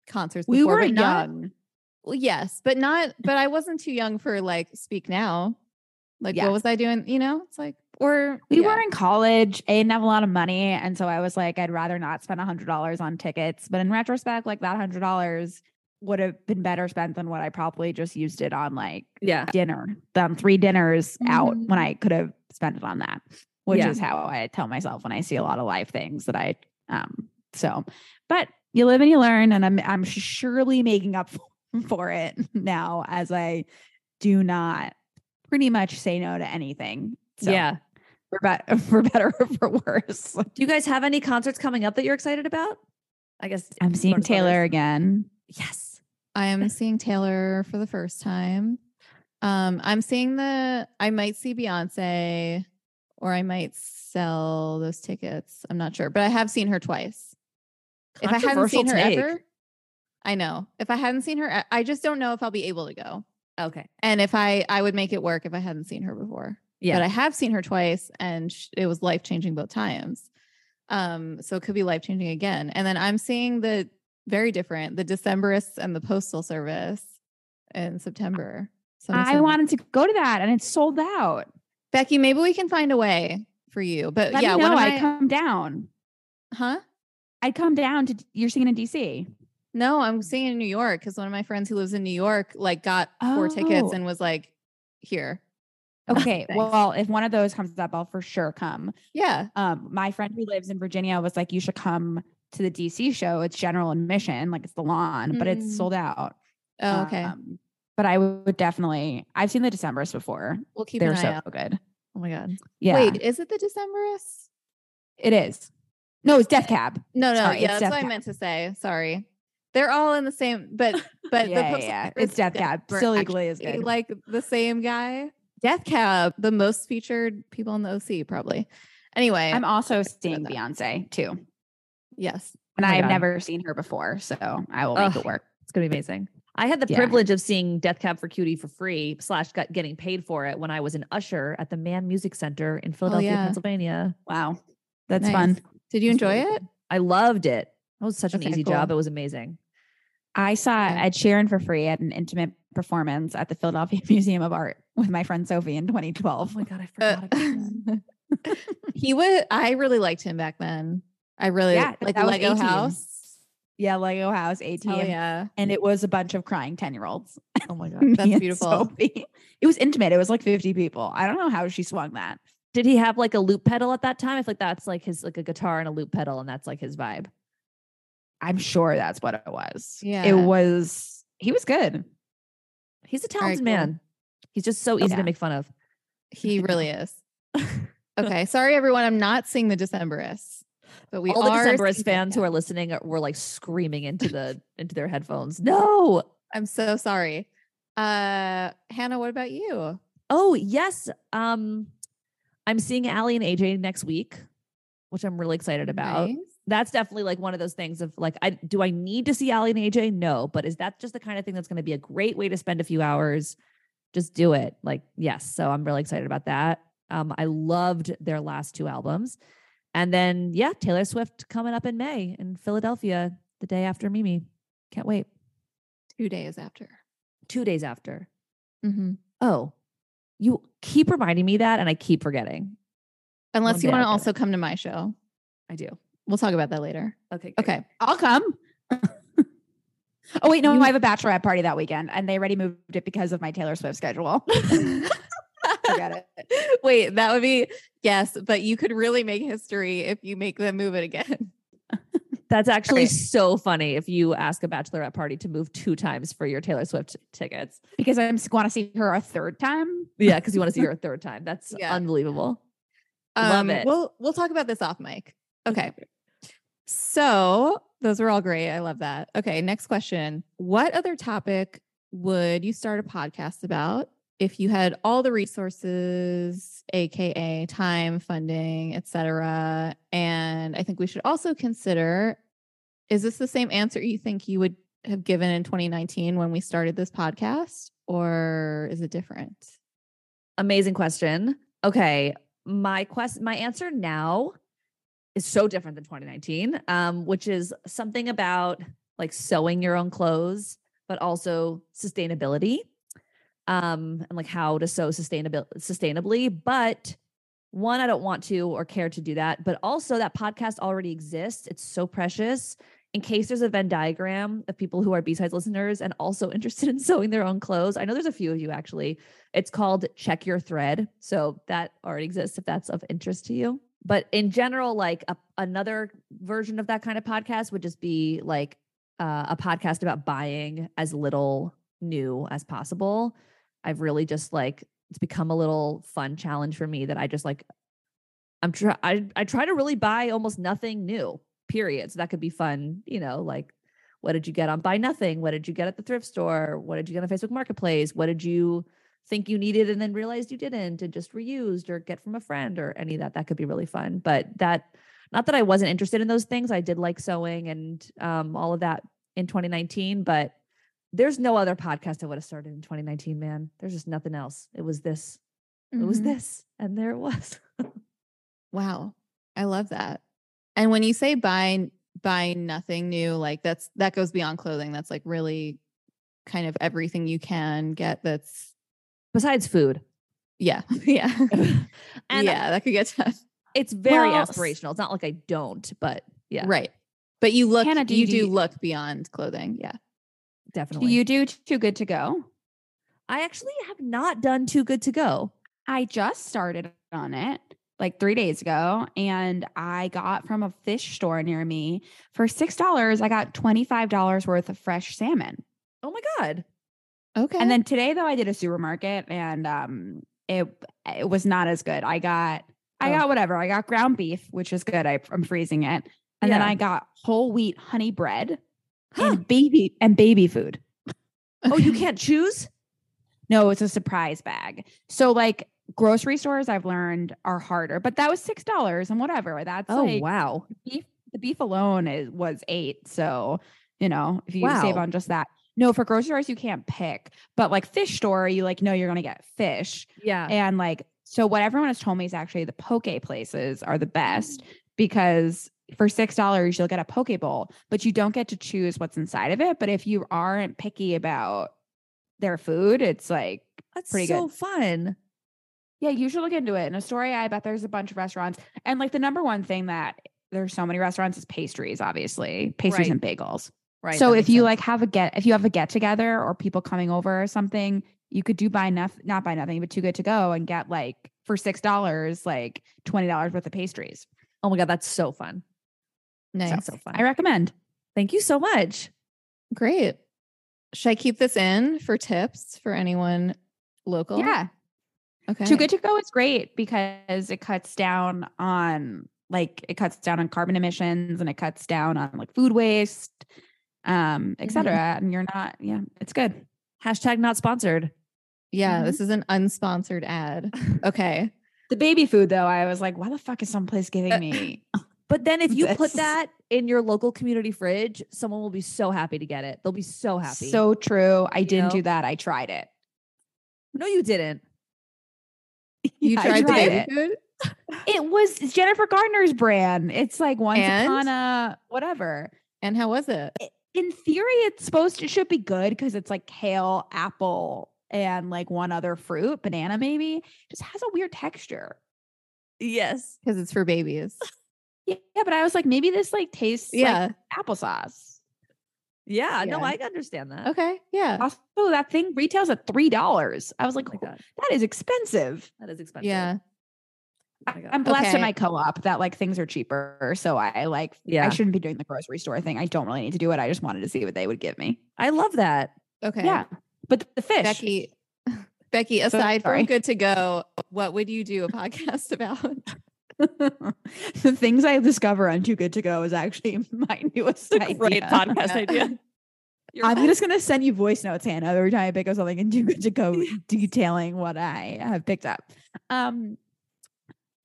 concerts we were but not, young well, yes, but not, but I wasn't too young for like Speak Now. Like, Yeah. what was I doing? You know, it's like, or we yeah. were in college i didn't have a lot of money and so i was like i'd rather not spend a hundred dollars on tickets but in retrospect like that hundred dollars would have been better spent than what i probably just used it on like Yeah. dinner done three dinners out when Mhm. i could have spent it on that which Yeah. is how i tell myself when i see a lot of live things that i um so but you live and you learn and i'm i'm surely making up (laughs) for it now as i do not pretty much say no to anything so Yeah. for, bet- (laughs) for better or for worse Do you guys have any concerts coming up that you're excited about? I guess i'm seeing taylor Brothers. again Yes. I am seeing Taylor for the first time. Um, I'm seeing the I might see Beyonce or I might sell those tickets. I'm not sure, but I have seen her twice. If I hadn't seen her take. ever, I know. If I hadn't seen her, I just don't know if I'll be able to go. Okay. And if I I would make it work if I hadn't seen her before. Yeah. But I have seen her twice and sh- it was life changing both times. Um, so it could be life changing again. And then I'm seeing the very different, the Decemberists and the Postal Service in September. So i wanted to go to that and it's sold out Becky, maybe we can find a way for you. But Let yeah, me know of i'd my, come down huh? i'd come down to you're singing in dc No, I'm seeing in New York because one of my friends who lives in New York like got four tickets Oh. and was like, here. (laughs) okay well if one of those comes up i'll for sure come Yeah. um my friend who lives in virginia was like you should come to the dc show it's general admission like it's the lawn but Mm. it's sold out Oh, okay. Um, but I would definitely. I've seen the Decemberists before. we'll keep They're an eye so out. good. Oh my god. Yeah, Wait, is it the Decemberists? it is. No, it's Death Cab. No, no, Sorry, yeah, that's Death what I meant to say. Sorry. They're all in the same, but (laughs) but yeah, the yeah, yeah. It's Death Cab. Still equally as good. like the same guy. Death Cab, the most featured people in the OC, probably. Anyway, I'm also seeing. Beyonce too, yes. and Oh I've never seen her before, so I will make Ugh. it work. It's gonna be amazing. I had the Yeah. privilege of seeing Death Cab for Cutie for free slash got getting paid for it when I was an usher at the Mann Music Center in Philadelphia, yeah. Pennsylvania. Wow, that's Nice. fun. Did you enjoy really it? good. I loved it. That was such an Okay, easy job. It was amazing. I saw Yeah. Ed Sheeran for free at an intimate performance at the Philadelphia (laughs) Museum of Art with my friend Sophie in 2012. Oh my god, I Uh, forgot about that. (laughs) he would. I really liked him back then. I really Yeah, like Lego 18. House. Yeah, Lego House, ATM, Oh yeah, and it was a bunch of crying 10 year olds. Oh my god. (laughs) That's beautiful. It was intimate. It was like 50 people. I don't know how she swung that. Did he have like a loop pedal at that time? I feel like that's like his like a guitar and a loop pedal, and that's like his vibe. I'm sure that's what it was. Yeah. It was, he was good. He's a talented cool. man. He's just so oh, easy Yeah. to make fun of. he (laughs) really is. (laughs) Okay, sorry everyone. I'm not seeing the Decemberists, but we All the Decemberists fans who are listening were like screaming into the into their headphones. No. I'm so sorry. Uh, Hannah, what about you? Oh yes. Um, I'm seeing Allie and AJ next week, which I'm really excited about. Nice. That's definitely like one of those things of like, I do I need to see Allie and AJ? No, but is that just the kind of thing that's going to be a great way to spend a few hours? Just do it. Like, yes. So I'm really excited about that. Um, I loved their last two albums. And then yeah, Taylor Swift coming up in May in Philadelphia the day after Mimi. Can't wait. Two days after. Two days after. Mm-hmm. Oh, you keep reminding me that and I keep forgetting. Unless One you want to also come to my show. I do. We'll talk about that later. Okay. great. Okay. I'll come. (laughs) oh, wait, no, You- I have a bachelorette party that weekend and they already moved it because of my Taylor Swift schedule. (laughs) Forget it. Wait, that would be yes, but you could really make history if you make them move it again. (laughs) That's actually right. so funny if you ask a bachelorette party to move two times for your Taylor Swift tickets. because I'm want to see her a third time. Yeah, because you want to see (laughs) her a third time. That's Yeah. unbelievable. Love Um, it. We'll we'll talk about this off mic. Okay. So those were all great. I love that. Okay, next question. What other topic would you start a podcast about if you had all the resources, aka time, funding, etc.? And I think we should also consider is this the same answer you think you would have given in 2019 when we started this podcast or is it different? Amazing question. Okay. My quest my answer now is so different than 2019. Um, which is something about like sewing your own clothes, but also sustainability. Um, and like how to sew sustainable sustainably. But one, I don't want to or care to do that. But also that podcast already exists. It's so precious. In case there's a Venn diagram of people who are B-sides listeners and also (laughs) interested in sewing their own clothes. I know there's a few of you actually. It's called Check Your Thread. So that already exists if that's of interest to you. But in general, like a, another version of that kind of podcast would just be like uh, a podcast about buying as little new as possible. I've really just like it's become a little fun challenge for me that I just like I'm try I I try to really buy almost nothing new. Period. So that could be fun, you know, like what did you get on buy nothing? What did you get at the thrift store? What did you get on Facebook Marketplace? What did you think you needed and then realized you didn't and just reused or get from a friend or any of that? That could be really fun. But that not that I wasn't interested in those things. I did like sewing and um, all of that in 2019, but there's no other podcast I would have started in 2019, man. There's just nothing else. It was this. It was Mhm. this. And there it was. (laughs) Wow. I love that. And when you say buy buy nothing new, like that's that goes beyond clothing. That's like really kind of everything you can get that's Besides food. yeah. (laughs) Yeah. (laughs) and yeah, that could get tough. it's very Well, aspirational. It's not like I don't, but yeah, Right. But you look Hannah, do you you- do do look beyond clothing. Yeah. Do definitely. you do Too Good to Go? I actually have not done too good to go. I just started on it like three days ago, and I got from a fish store near me for $6. I got $25 worth of fresh salmon. Oh my god. Okay. And then today though I did a supermarket and um it it was not as good. I got I Oh. got whatever. I got ground beef, which is good. I, I'm freezing it. And then I got whole wheat honey bread. And (gasps) baby and baby food. Oh, you can't choose? No, it's a surprise bag. So like grocery stores I've learned are harder, but that was six dollars and whatever. That's Oh like wow. beef the beef alone is was eight. So, you know, if you save on just that. No, for grocery stores you can't pick. But like fish store, you like know you're gonna get fish. Yeah. And like, so what everyone has told me is actually the poke places are the best mm. because for six dollars you'll get a poke bowl, but you don't get to choose what's inside of it. But if you aren't picky about their food, it's like That's pretty so good. fun. yeah, you should look into it. In Astoria, I bet there's a bunch of restaurants. And like the number one thing that there's so many restaurants is pastries, obviously. Pastries Right. and bagels. Right. so if you sense. like have a get if you have a get together or people coming over or something, you could do buy enough not buy nothing, but too good to go and get like for six dollars, like twenty dollars worth of pastries. Oh my god, that's so fun. Nice. So fun. I recommend. Thank you so much. Great. Should I keep this in for tips for anyone local? Yeah. Okay. Too good to go is great because it cuts down on like it cuts down on carbon emissions and it cuts down on like food waste, um, et cetera. And you're not, yeah, it's good. Hashtag not sponsored. Yeah, Mhm. this is an unsponsored ad. Okay. (laughs) The baby food though, I was like, why the fuck is someplace giving Uh, me (laughs) But then if (laughs) you put that in your local community fridge, someone will be so happy to get it. They'll be so happy. so true? I You didn't know? do that. I tried it. no, you didn't. (laughs) You tried, the baby it. food? (laughs) It was Jennifer Gardner's brand. It's like once And? upon a whatever. And how was it? in theory, it's supposed to it should be good because it's like kale, apple, and like one other fruit, banana maybe. Just has a weird texture. Yes. Because it's for babies. Yeah, but I was like, maybe this like tastes Yeah. like applesauce. Yeah. No, I understand that. Okay. Yeah. Also, that thing retails at three dollars. I was like, Oh that is expensive. that is expensive. Yeah. Oh. I'm blessed Okay. in my co-op that like things are cheaper. So I like Yeah. I shouldn't be doing the grocery store thing. I don't really need to do it. I just wanted to see what they would give me. I love that. Okay. Yeah. But the fish. Becky, (laughs) Becky, aside sorry. from good to go, what would you do a (laughs) podcast about? (laughs) the things I discover on Too Good to Go is actually (laughs) my newest idea. great podcast (laughs) idea. You're I'm right. just gonna send you voice notes, Hannah, every time I pick up something in Too Good to Go, detailing what I have picked up. Um,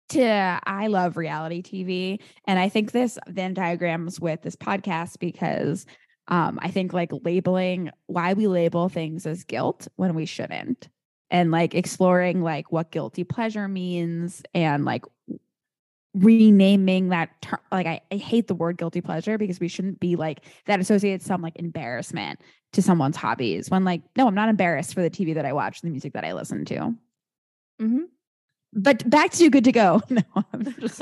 to I love reality TV, and I think this Venn diagrams with this podcast because um, I think like labeling why we label things as guilt when we shouldn't, and like exploring like what guilty pleasure means, and like renaming that term like I, I hate the word guilty pleasure because we shouldn't be like that associates some like embarrassment to someone's hobbies when like no i'm not embarrassed for the tv that i watch the music that i listen to Mhm. but back to you, good to go (laughs) no i'm (laughs) just.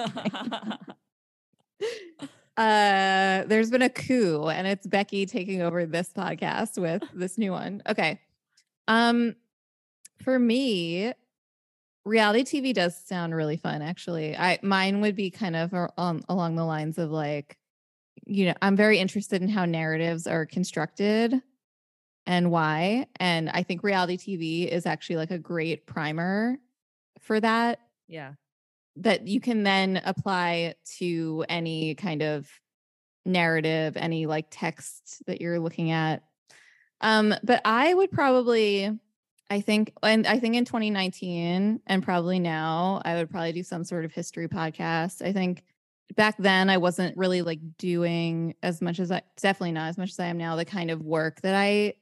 Uh, there's been a coup, and it's Becky taking over this podcast with this new one. Okay. Um, for me, reality TV does sound really fun. Actually, I mine would be kind of um, along the lines of like, you know, I'm very interested in how narratives are constructed and why, and I think reality TV is actually like a great primer for that yeah. that you can then apply to any kind of narrative, any like text that you're looking at. Um, but I would probably, I think, and I think in 2019 and probably now, I would probably do some sort of history podcast. I think back then I wasn't really like doing as much as I definitely not as much as I am now, the kind of work that I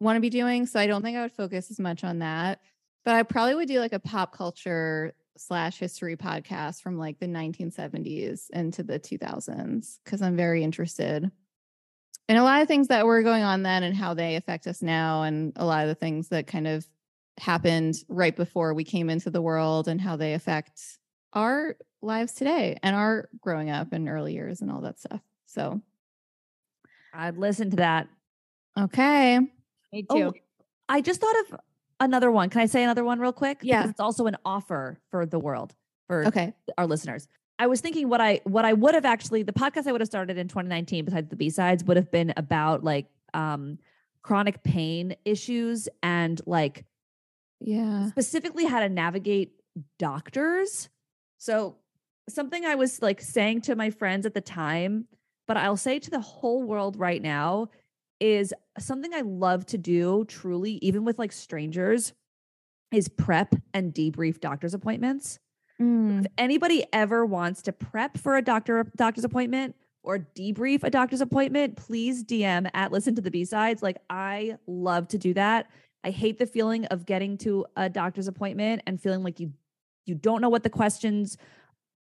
want to be doing. So I don't think I would focus as much on that. But I probably would do like a pop culture slash history podcast from like the 1970s into the 2000s because I'm very interested in a lot of things that were going on then and how they affect us now, and a lot of the things that kind of happened right before we came into the world and how they affect our lives today and our growing up and early years and all that stuff. So, I'd listen to that. okay. me Oh, I just thought of another one. Can I say another one real quick? Yeah. Because it's also an offer for the world for Okay. our listeners. I was thinking what I what I would have actually the podcast I would have started in 2019 besides the B-sides would have been about like um chronic pain issues and like Yeah. specifically how to navigate doctors. So, something I was like saying to my friends at the time, but I'll say to the whole world right now is something I love to do truly, even with like strangers, is prep and debrief doctor's appointments. Mm. If anybody ever wants to prep for a doctor doctor's appointment or debrief a doctor's appointment, please DM at listen to the B-sides. Like I love to do that. I hate the feeling of getting to a doctor's appointment and feeling like you you don't know what the questions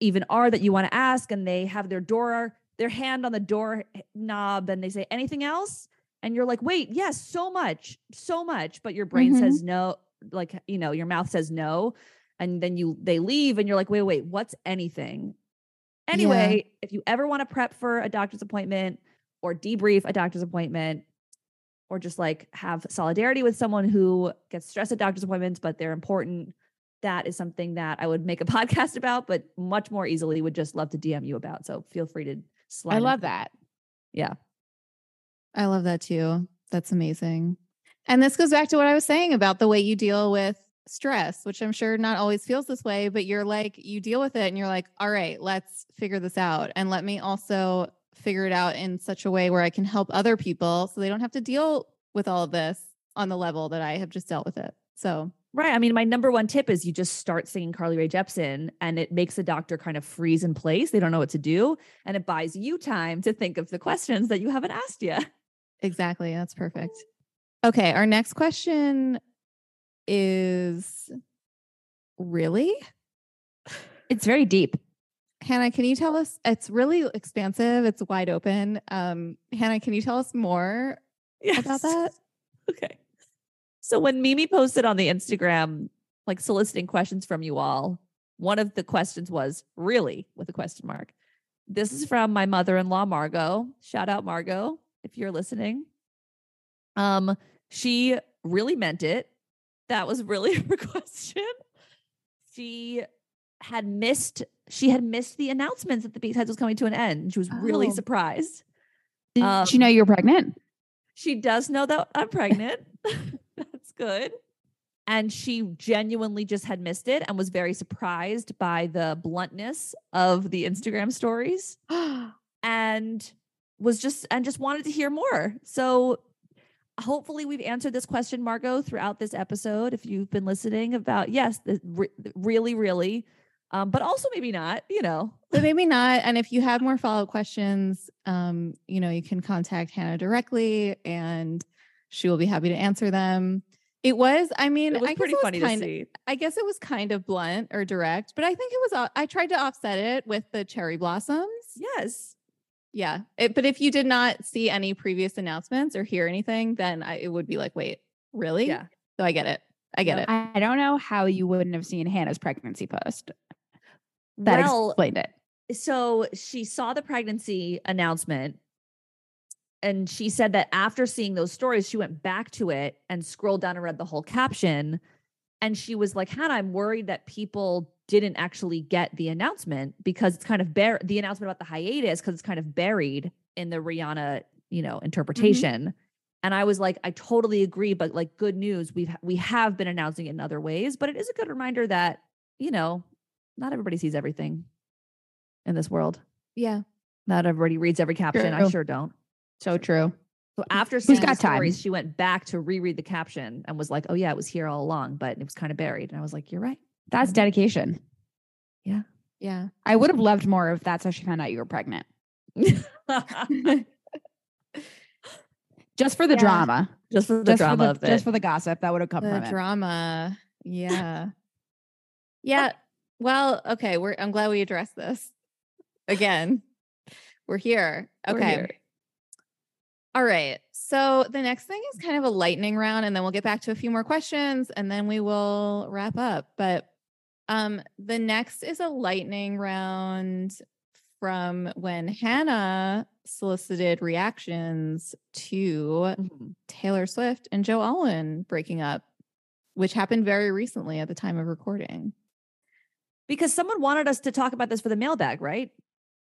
even are that you want to ask and they have their door their hand on the door knob and they say anything else and you're like wait yes so much so much but your brain Mhm. says no like you know your mouth says no and then you they leave and you're like wait wait what's anything anyway if you ever want to prep for a doctor's appointment or debrief a doctor's appointment or just like have solidarity with someone who gets stressed at doctor's appointments but they're important that is something that i would make a (laughs) podcast about but much more easily would just love to dm you about so feel free to slide I in. love that. yeah I love that too. That's amazing. And this goes back to what I was saying about the way you deal with stress, which I'm sure not always feels this way, but you're like, you deal with it and you're like, all right, let's figure this out. And let me also figure it out in such a way where I can help other people so they don't have to deal with all of this on the level that I have just dealt with it. So, Right. I mean, my number one tip is you just start singing Carly Rae Jepsen and it makes the doctor kind of freeze in place. They don't know what to do. And it buys you time to think of the questions that you haven't asked yet. exactly. That's perfect. Okay. Our next question is really? It's very deep. Hannah, can you tell us? It's really expansive. It's wide open. Um, Hannah, can you tell us more about that? (laughs) Okay. So when Mimi posted on the Instagram, like soliciting questions from you all, one of the questions was really with a question mark. This is from my mother-in-law, Margot. Shout out Margot, if you're listening. Um, she really meant it. That was really (laughs) her question. She had missed, she had missed the announcements that the B-Sides was coming to an end. She was really Oh. surprised. Did Um, you know you were pregnant? She does know that I'm pregnant. (laughs) That's good. And she genuinely just had missed it and was very surprised by the bluntness of the Instagram stories (gasps) and was just and just wanted to hear more. So hopefully we've answered this question Margot throughout this episode if you've been listening about yes, the, re- really really um but also maybe not, you know. (laughs) but maybe not. And if you have more follow up questions, um, you know, you can contact Hannah directly and she will be happy to answer them. It was, I mean, It was I guess pretty it was funny kind to see. I guess it was kind of blunt or direct, but I think it was, uh, I tried to offset it with the cherry blossoms. Yes. Yeah. It, but if you did not see any previous announcements or hear anything, then I, it would be like, wait, really? Yeah. So I get it. I get Yeah. it. I I don't know how you wouldn't have seen Hannah's pregnancy post. That well, explained it. so she saw the pregnancy announcement and she said that after seeing those stories she went back to it and scrolled down and read the whole caption and she was like hannah i'm worried that people didn't actually get the announcement because it's kind of bur- the announcement about the hiatus because it's kind of buried in the rihanna you know mm-hmm. interpretation and i was like i totally agree but like good news we've we have been announcing it in other ways but it is a good reminder that you know not everybody sees everything in this world Yeah. not everybody reads every caption. I sure don't. So true. So after seeing the got time? she went back to reread the caption and was like, "Oh yeah, it was here all along, but it was kind of buried." And I was like, "You're right." That's mm-hmm. dedication. Yeah. Yeah. I would have loved more if that's how she found out you were pregnant. (laughs) Just for the Yeah. drama. just for the just drama for the, of it. just for the gossip that would have come the from it. drama. Yeah. yeah. Well, okay. We're I'm glad we addressed this. Again. We're here. We're Okay. here. All right. So the next thing is kind of a lightning round, and then we'll get back to a few more questions and then we will wrap up. But um the next is a lightning round from when Hannah solicited reactions to Mhm. Taylor Swift and Joe Alwyn breaking up, which happened very recently at the time of recording. because someone wanted us to talk about this for the mailbag, right?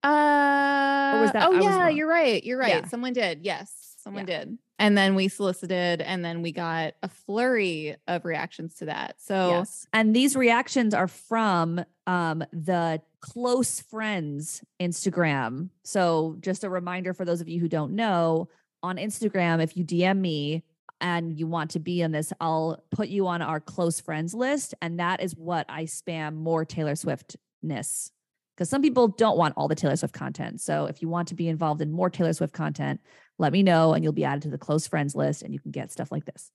Uh, was that- oh I yeah, you're right. You're right. Yeah. Someone did. Yes. Someone did. And then we solicited, and then we got a flurry of reactions to that. So, Yes. And these reactions are from um, the close friends Instagram. So, just a reminder for those of you who don't know on Instagram, if you DM me and you want to be on this, I'll put you on our close friends list. And that is what I spam more Taylor Swiftness. Because some people don't want all the Taylor Swift content. So, if you want to be involved in more Taylor Swift content, let me know and you'll be added to the close friends list and you can get stuff like this.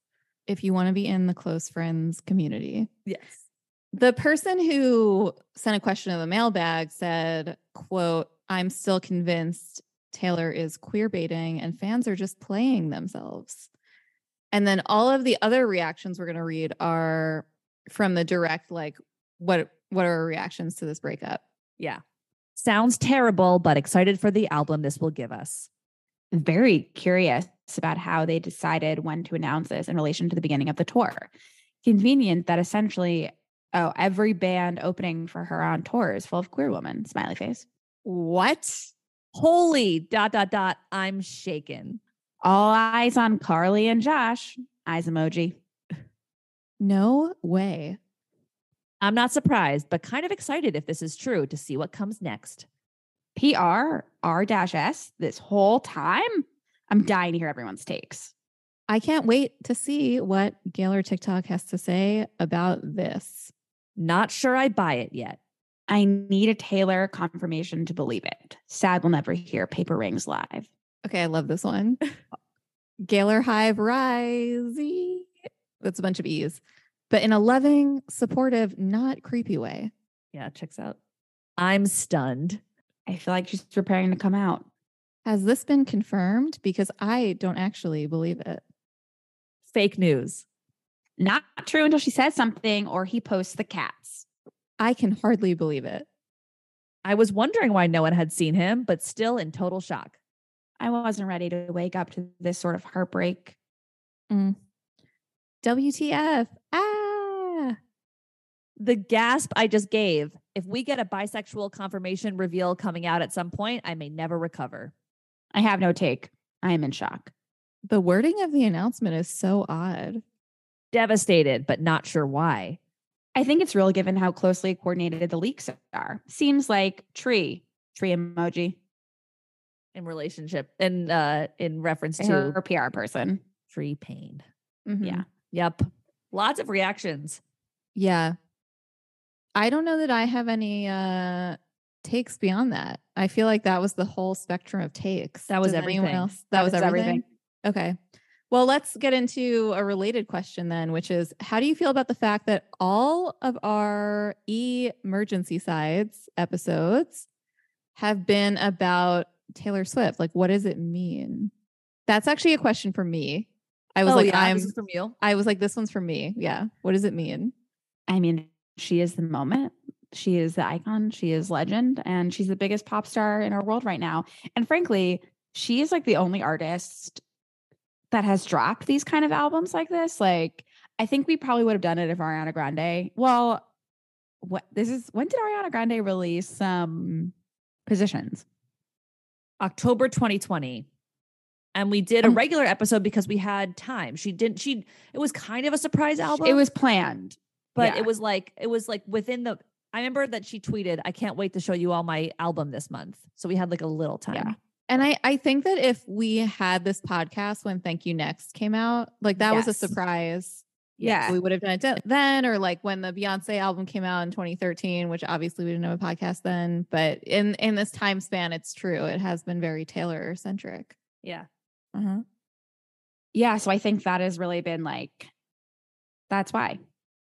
if you want to be in the close friends community, Yes. the person who sent a question in the mailbag said, quote, I'm still convinced Taylor is queer baiting and fans are just playing themselves. And then all of the other reactions we're going to read are from the direct, like, what what are our reactions to this breakup? Yeah. Sounds terrible, but excited for the album this will give us. Very curious about how they decided when to announce this in relation to the beginning of the tour. Convenient that essentially, oh, every band opening for her on tour is full of queer women. Smiley face. What? Holy dot dot dot. I'm shaken. All eyes on Karlie and Josh. Eyes emoji. No way. I'm not surprised, but kind of excited if this is true to see what comes next. PR R S this whole time. I'm mm. dying to hear everyone's takes. I can't wait to see what Gaylor TikTok has to say about this. Not sure I buy it yet. I need a Taylor confirmation to believe it. Sad we'll never hear Paper Rings live. Okay, I love this one. (laughs) Gaylor Hive Risey. That's a bunch of E's, but in a loving, supportive, not creepy way. Yeah, checks out. I'm stunned. I feel like she's preparing to come out. Has this been confirmed? Because I don't actually believe it. Fake news. Not true until she says something or he posts the cats. I can hardly believe it. I was wondering why no one had seen him, but still in total shock. I wasn't ready to wake up to this sort of heartbreak. WTF. Ah. The gasp I just gave. If we get a bisexual confirmation reveal coming out at some point, I may never recover. I have no take. I am in shock. The wording of the announcement is so odd. Devastated, but not sure why. I think it's real given how closely coordinated the leaks are. Seems like tree, tree emoji, in relationship in uh in reference to her PR person. Tree Paine. Mhm. Yeah. Yep. Lots of reactions. Yeah. I don't know that I have any uh takes beyond that. I feel like that was the whole spectrum of takes. That was Does anyone everything. Else? That, was was everything? everything. Okay. Well, let's get into a related question then, which is how do you feel about the fact that all of our emergency sides episodes have been about Taylor Swift? Like, what does it mean? That's actually a question for me. I was Oh, like, yeah, I'm from you. I was like, this one's for me. Yeah. What does it mean? I mean, she is the moment. She is the icon. She is legend. And she's the biggest pop star in our world right now. And frankly, she is like the only artist that has dropped these kind of albums like this. Like, I think we probably would have done it if Ariana Grande. Well, what this is when did Ariana Grande release um positions? October 2020. And we did a regular episode because we had time. She didn't she it was kind of a surprise album. It was planned. But yeah. it was like it was like within the I remember that she tweeted, I can't wait to show you all my album this month. So we had like a little time. Yeah. And I, I think that if we had this podcast when Thank You Next came out, like that was a surprise. Yeah. We would have done it then, or like when the Beyonce album came out in 2013, which obviously we didn't have a podcast then. But in in this time span, it's true. It has been very Taylor centric. Yeah. Uh-huh. Yeah. So I think that has really been like that's why.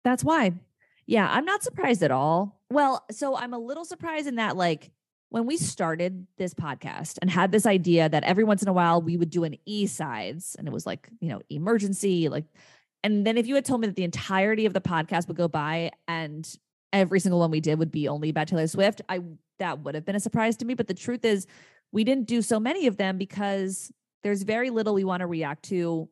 That's why. Yeah, I'm not surprised at all. Well, so I'm a little surprised in that, like, when we started this podcast and had this idea that every once in a while we would do an E sides and it was like, you know, emergency, like, and then if you had told me that the entirety of the podcast would go by and every single one we did would be only about Taylor Swift, I that would have been a surprise to me. But the truth is, we didn't do so many of them because there's very little we want to react to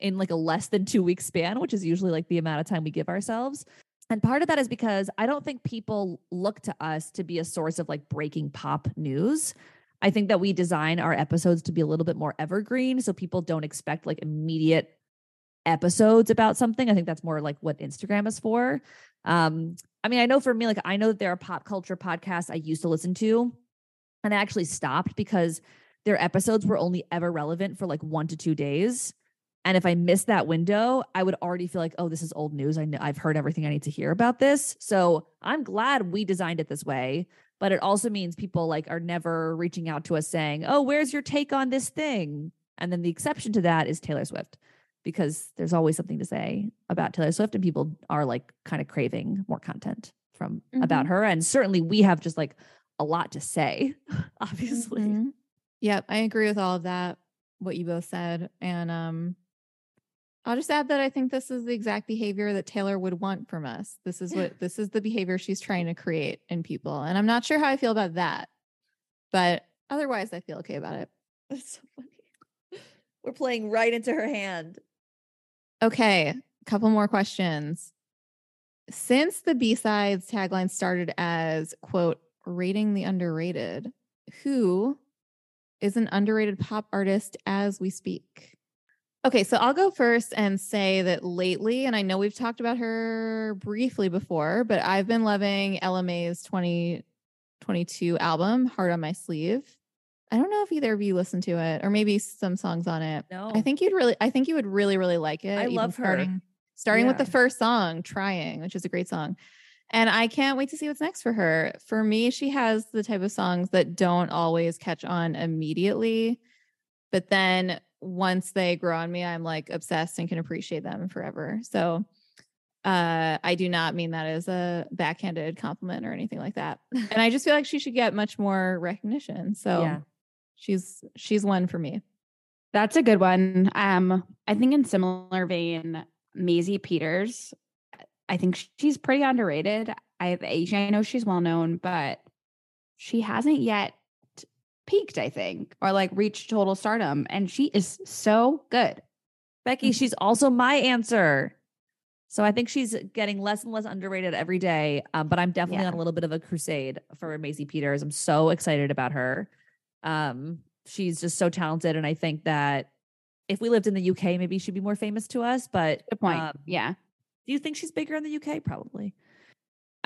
in like a less than two week span, which is usually like the amount of time we give ourselves. And part of that is because I don't think people look to us to be a source of like breaking pop news. I think that we design our episodes to be a little bit more evergreen so people don't expect like immediate episodes about something. I think that's more like what Instagram is for. Um, I mean, I know for me, like I know that there are pop culture podcasts I used to listen to, and I actually stopped because their episodes were only ever relevant for like one to two days. And if I missed that window, I would already feel like, oh, this is old news. I know I've heard everything I need to hear about this. So I'm glad we designed it this way. But it also means people like are never reaching out to us saying, oh, where's your take on this thing? And then the exception to that is Taylor Swift, because there's always something to say about Taylor Swift, and people are like kind of craving more content from about her. And certainly we have just like a lot to say, (laughs) obviously. Mhm. Yep, I agree with all of that, what you both said. And um I'll just add that I think this is the exact behavior that Taylor would want from us. This is what this is the behavior she's trying to create in people. And I'm not sure how I feel about that. But otherwise I feel okay about it. (laughs) That's so funny. We're playing right into her hand. Okay, a couple more questions. Since the B-sides tagline started as quote rating the underrated, who is an underrated pop artist as we speak? Okay, so I'll go first and say that lately, and I know we've talked about her briefly before, but I've been loving Ella Mai's 2022 album, Heart on My Sleeve. I don't know if either of you listened to it or maybe some songs on it. No. I think you'd really, I think you would really, really like it. I love her. Starting, starting with the first song, Trying, which is a great song. And I can't wait to see what's next for her. For me, she has the type of songs that don't always catch on immediately. But then once they grow on me, I'm like obsessed and can appreciate them forever. So uh, I do not mean that as a backhanded compliment or anything like that. (laughs) And I just feel like she should get much more recognition. So Yeah. she's she's one for me. That's a good one. Um, I think in similar vein, Maisie Peters, I think she's pretty underrated. I have I know she's well known, but she hasn't yet peaked, I think, or like reached total stardom. And she is so good. Becky, she's also my answer. So I think she's getting less and less underrated every day. Um, but I'm definitely Yeah. on a little bit of a crusade for Maisie Peters. I'm so excited about her. Um, she's just so talented, and I think that if we lived in the UK, maybe she'd be more famous to us. But Good point. um, yeah. do you think she's bigger in the UK? Probably.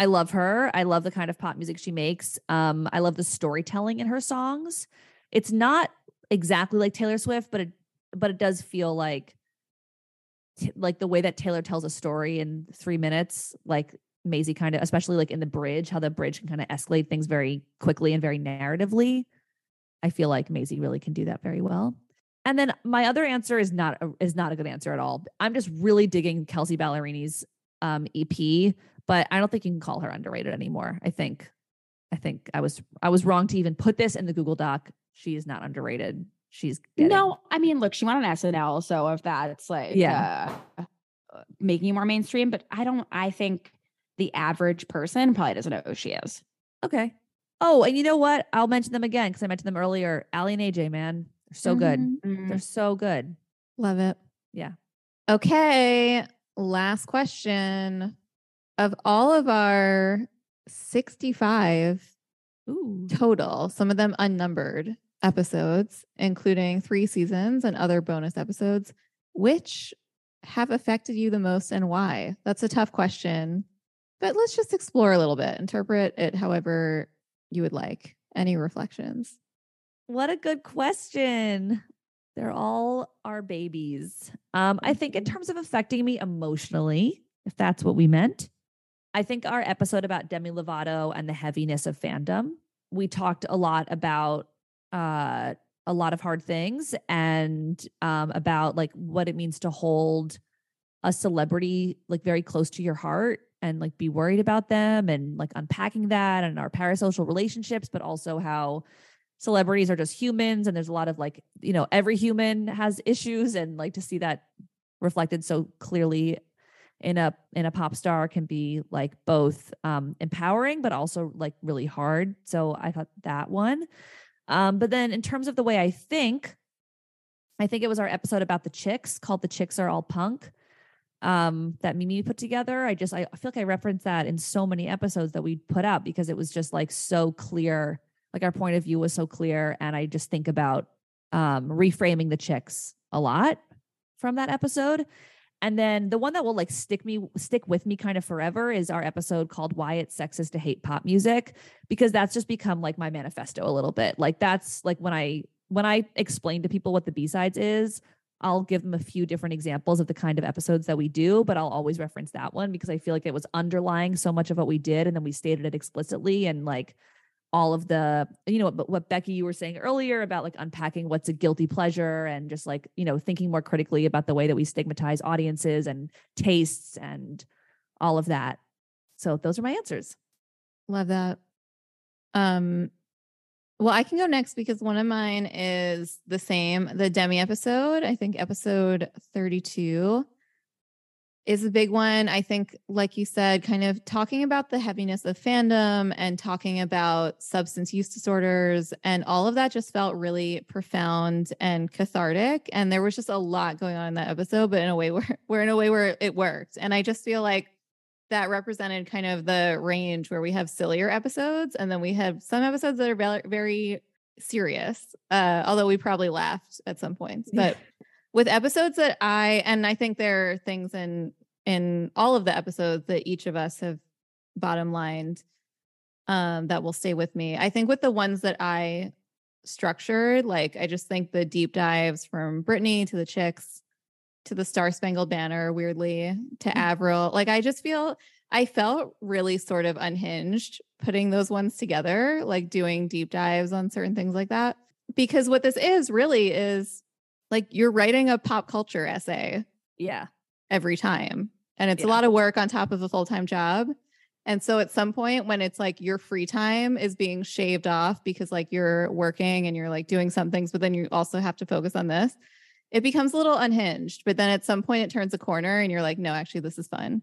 I love her. I love the kind of pop music she makes. Um, I love the storytelling in her songs. It's not exactly like Taylor Swift, but it but it does feel like like the way that Taylor tells a story in three minutes, like Maisie kind of, especially like in the bridge, how the bridge can kind of escalate things very quickly and very narratively. I feel like Maisie really can do that very well. And then my other answer is not a, is not a good answer at all. I'm just really digging Kelsea Ballerini's um, EP, but I don't think you can call her underrated anymore. I think I think I was I was wrong to even put this in the Google Doc. She is not underrated. She's getting, No, I mean, look, she went on SNL, so if that's like Yeah. uh, uh, making you more mainstream, but I don't. I think the average person probably doesn't know who she is. Okay. Oh, and you know what? I'll mention them again because I mentioned them earlier. Aly and AJ, man, they're so good. Mhm. They're so good. Love it. Yeah. Okay. Last question. Of all of our 65 Ooh. total, some of them unnumbered episodes, including three seasons and other bonus episodes, which have affected you the most and why? That's a tough question, but let's just explore a little bit, interpret it however you would like. Any reflections? What a good question. They're all our babies. Um, I think in terms of affecting me emotionally, if that's what we meant, I think our episode about Demi Lovato and the heaviness of fandom, we talked a lot about uh, a lot of hard things and um, about like what it means to hold a celebrity like very close to your heart and like be worried about them and like unpacking that and our parasocial relationships, but also how celebrities are just humans and there's a lot of like you know every human has issues and like to see that reflected so clearly in a in a pop star can be like both um empowering but also like really hard. So i thought that one. Um but then in terms of the way i think i think it was our episode about the chicks called the chicks are all punk um that mimi put together. I just i feel like i referenced that in so many episodes that we put out because it was just like so clear like our point of view was so clear and I just think about um reframing the chicks a lot from that episode. And then the one that will like stick me stick with me kind of forever is our episode called Why It's Sexist to Hate Pop Music because that's just become like my manifesto a little bit. Like that's like when I when I explain to people what the B-sides is, I'll give them a few different examples of the kind of episodes that we do, but I'll always reference that one because I feel like it was underlying so much of what we did and then we stated it explicitly and like all of the you know what, what Becky you were saying earlier about like unpacking what's a guilty pleasure and just like you know thinking more critically about the way that we stigmatize audiences and tastes and all of that. So those are my answers. Love that. Um well, I can go next because one of mine is the same. The Demi episode, I think episode 32 is a big one. I think, like you said, kind of talking about the heaviness of fandom and talking about substance use disorders and all of that just felt really profound and cathartic. And there was just a lot going on in that episode, but in a way (laughs) where, where in a way where it worked. And I just feel like that represented kind of the range where we have sillier episodes and then we have some episodes that are very, very serious uh although we probably laughed at some points but with episodes that i and i think there are things in in all of the episodes that each of us have bottom lined um that will stay with me i think with the ones that i structured like i just think the deep dives from britney to the chicks to the Star Spangled Banner, weirdly, to Avril. Like, I just feel I felt really sort of unhinged putting those ones together, like doing deep dives on certain things like that. Because what this is really is like you're writing a pop culture essay Yeah. every time. And it's a lot of work on top of a full time job. And so at some point when it's like your free time is being shaved off because like you're working and you're like doing some things, but then you also have to focus on this, it becomes a little unhinged. But then at some point it turns a corner and you're like, no, actually, this is fun.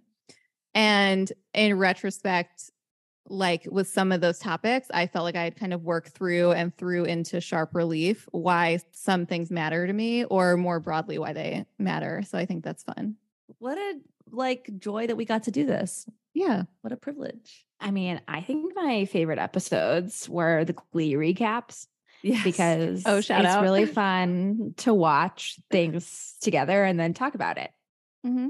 And in retrospect, like with some of those topics, I felt like I had kind of worked through and threw into sharp relief why some things matter to me or more broadly why they matter. So I think that's fun. What a like joy that we got to do this. Yeah. What a privilege. I mean, I think my favorite episodes were the Glee recaps Yes. because Oh, shout it's out. really (laughs) fun to watch things together and then talk about it. Mm-hmm.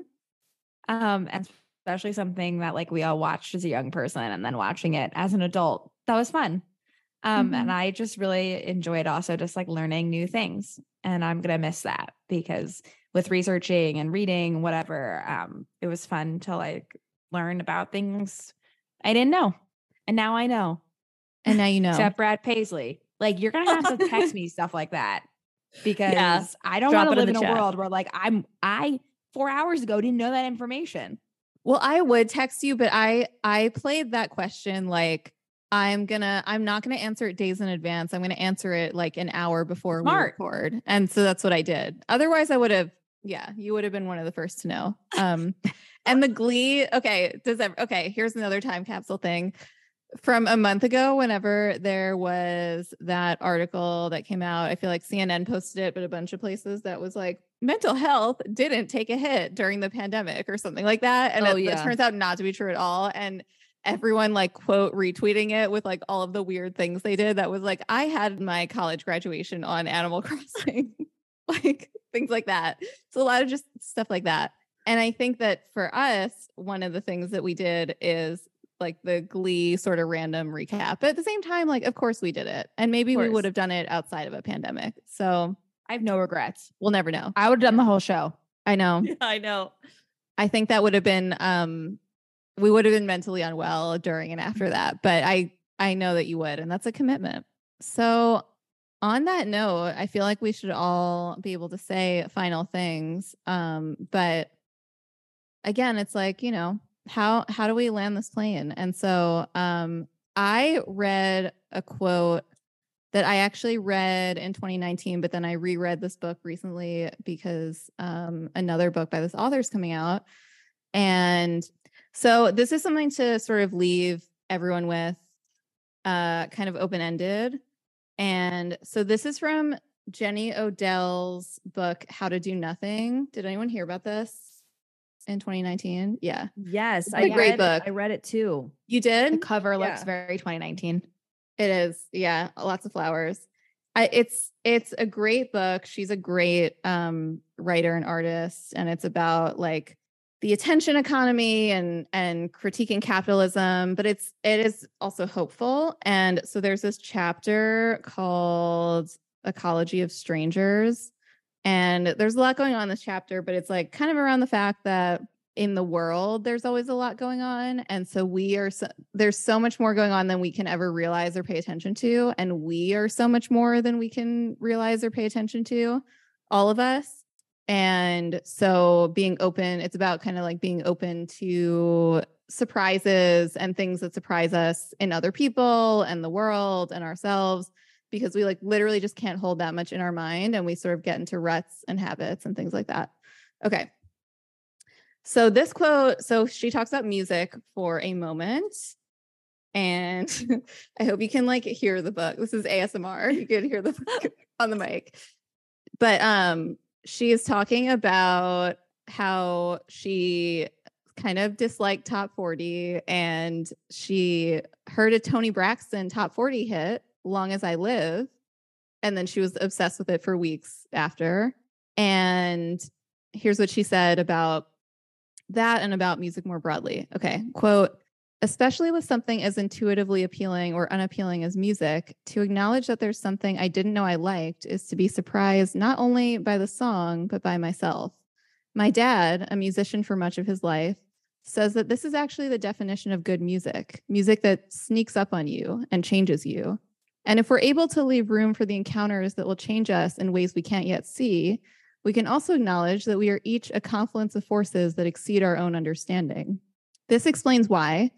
Um, and especially something that like we all watched as a young person and then watching it as an adult. That was fun. Um, and I just really enjoyed also just like learning new things. And I'm gonna miss that because with researching and reading, whatever, um, it was fun to like learn about things I didn't know. And now I know. And now you know. Except Brad Paisley. Like you're gonna have to text me stuff like that (laughs) because I don't want to live the in a chat. world where like I'm I four hours ago didn't know that information. Well, I would text you, but I I played that question like I'm gonna I'm not gonna answer it days in advance. I'm gonna answer it like an hour before Smart. we record. And so that's what I did. Otherwise, I would have, yeah, you would have been one of the first to know. Um and the glee, okay, does that okay, here's another time capsule thing. From a month ago, whenever there was that article that came out, I feel like CNN posted it, but a bunch of places that was like mental health didn't take a hit during the pandemic or something like that. And Oh, it, it turns out not to be true at all. And everyone like quote retweeting it with like all of the weird things they did that was like, I had my college graduation on Animal (laughs) Crossing, like things like that. So a lot of just stuff like that. And I think that for us, one of the things that we did is like the glee sort of random recap. But at the same time, like, of course we did it. And maybe we would have done it outside of a pandemic. So I have no regrets. we'll never know. I would have done the whole show. I know. Yeah, (laughs) I know. I think that would have been um we would have been mentally unwell during and after that, but I I know that you would and that's a commitment. So on that note, I feel like we should all be able to say final things. Um but again, it's like, you know, how how do we land this plane? And so um I read a quote that I actually read in 2019, but then I reread this book recently because um, another book by this author is coming out. And so this is something to sort of leave everyone with, uh, kind of open ended. And so this is from Jenny Odell's book, How to Do Nothing. Did anyone hear about this in 2019? Yeah. Yes, It's I a great read, book. I read it too. You The did? cover looks very 2019. It is. Yeah, lots of flowers. I, it's it's a great book. She's a great um, writer and artist, and it's about like the attention economy and and critiquing capitalism. But it's it is also hopeful. And so there's this chapter called "Ecology of Strangers," and there's a lot going on in this chapter. But it's like kind of around the fact that in the world there's always a lot going on and so we are so, there's so much more going on than we can ever realize or pay attention to and we are so much more than we can realize or pay attention to all of us and so being open it's about kind of like being open to surprises and things that surprise us in other people and the world and ourselves because we like literally just can't hold that much in our mind and we sort of get into ruts and habits and things like that. Okay so this quote, so she talks about music for a moment. And (laughs) I hope you can like hear the book. This is ASMR. You can hear the book (laughs) on the mic. But um she is talking about how she kind of disliked top 40 and she heard a Toni Braxton top 40 hit, Long as I Live. And then she was obsessed with it for weeks after. And here's what she said about that and about music more broadly. Okay, quote, especially with something as intuitively appealing or unappealing as music, to acknowledge that there's something I didn't know I liked is to be surprised not only by the song, but by myself. My dad, a musician for much of his life, says that this is actually the definition of good music music that sneaks up on you and changes you. And if we're able to leave room for the encounters that will change us in ways we can't yet see, we can also acknowledge that we are each a confluence of forces that exceed our own understanding. This explains why,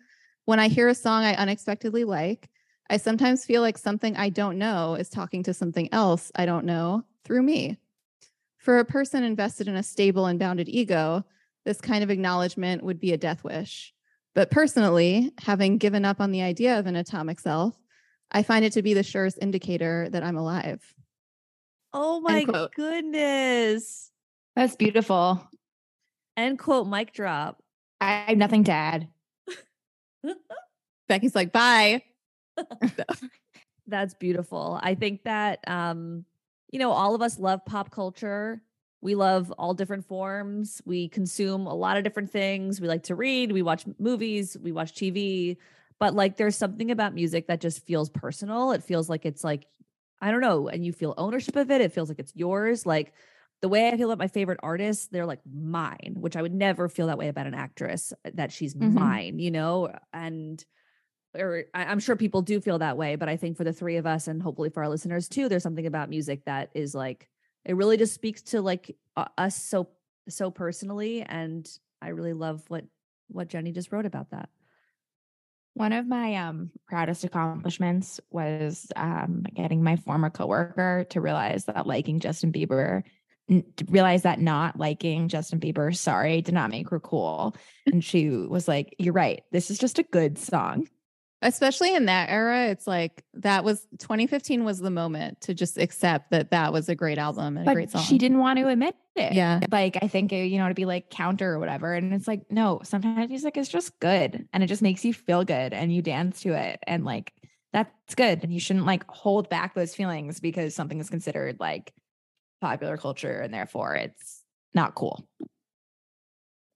when I hear a song I unexpectedly like, I sometimes feel like something I don't know is talking to something else I don't know through me. For a person invested in a stable and bounded ego, this kind of acknowledgement would be a death wish. But personally, having given up on the idea of an atomic self, I find it to be the surest indicator that I'm alive. Oh my goodness. That's beautiful. End quote, mic drop. I have nothing to add. (laughs) Becky's like, bye. (laughs) That's beautiful. I think that um, you know, all of us love pop culture. We love all different forms. We consume a lot of different things. We like to read, we watch movies, we watch TV, but like there's something about music that just feels personal. It feels like it's like I don't know, and you feel ownership of it. It feels like it's yours. Like the way I feel about my favorite artists, they're like mine, which I would never feel that way about an actress uh, that she's mm-hmm. mine, you know? And or I'm sure people do feel that way, but I think for the three of us and hopefully for our listeners too, there's something about music that is like it really just speaks to like uh, us so so personally and I really love what what Jenny just wrote about that. One of my um, proudest accomplishments was um, getting my former coworker to realize that liking Justin Bieber, n- realize that not liking Justin Bieber, sorry, did not make her cool. And she was like, "You're right. This is just a good song." especially in that era it's like that was 2015 was the moment to just accept that that was a great album and but a great song she didn't want to admit it. Yeah. Like i think uh, you know to be like counter or whatever. And it's like no sometimes music is just good and it just makes you feel good and you dance to it and like that's good. And you shouldn't like hold back those feelings because something is considered like popular culture and therefore it's not cool.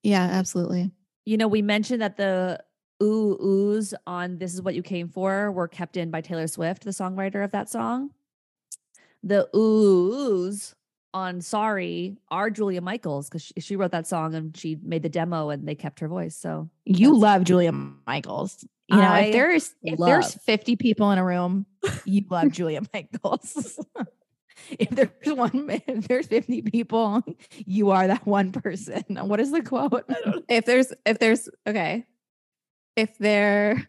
Yeah absolutely. You know we mentioned that the ooh oohs on This Is What You Came For were kept in by Taylor Swift, the songwriter of that song. The oohs on Sorry are Julia Michaels because she, she, wrote that song and she made the demo and they kept her voice. So you love Julia Michaels. You know, I if there's if love. there's 50 people in a room, you love (laughs) Julia Michaels. (laughs) if there's one (laughs) if there's 50 people, you are that one person. What is the quote? If there's if there's okay if there,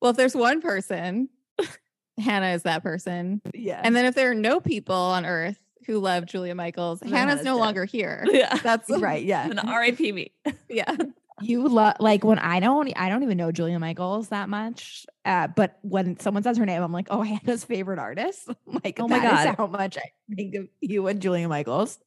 well, if there's one person, Hannah is that person. Yeah. And then if there are no people on earth who love Julia Michaels, Hannah's, Hannah's no dead. longer here. (laughs) Yeah. That's (laughs) right. Yeah. An RIP me. (laughs) yeah. You love like when I don't I don't even know Julia Michaels that much. Uh, but when someone says her name, I'm like, oh, Hannah's favorite artist. Like, oh my god, how much I think of you and Julia Michaels.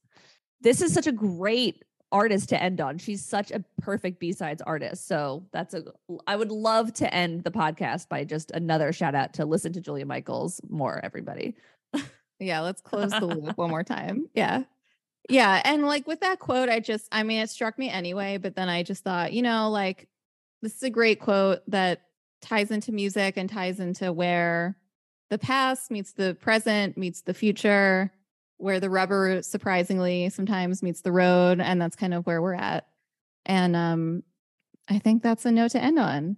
This is such a great artist to end on. She's such a perfect B-sides artist. So that's a I would love to end the podcast by just another shout out to listen to Julia Michaels more, everybody. Yeah, let's close the loop one (laughs) more time. Yeah. Yeah. And like with that quote, I just, I mean, it struck me anyway, but then I just thought, you know, like this is a great quote that ties into music and ties into where the past meets the present, meets the future, where the rubber surprisingly sometimes meets the road. And that's kind of where we're at. And um, I think that's a note to end on.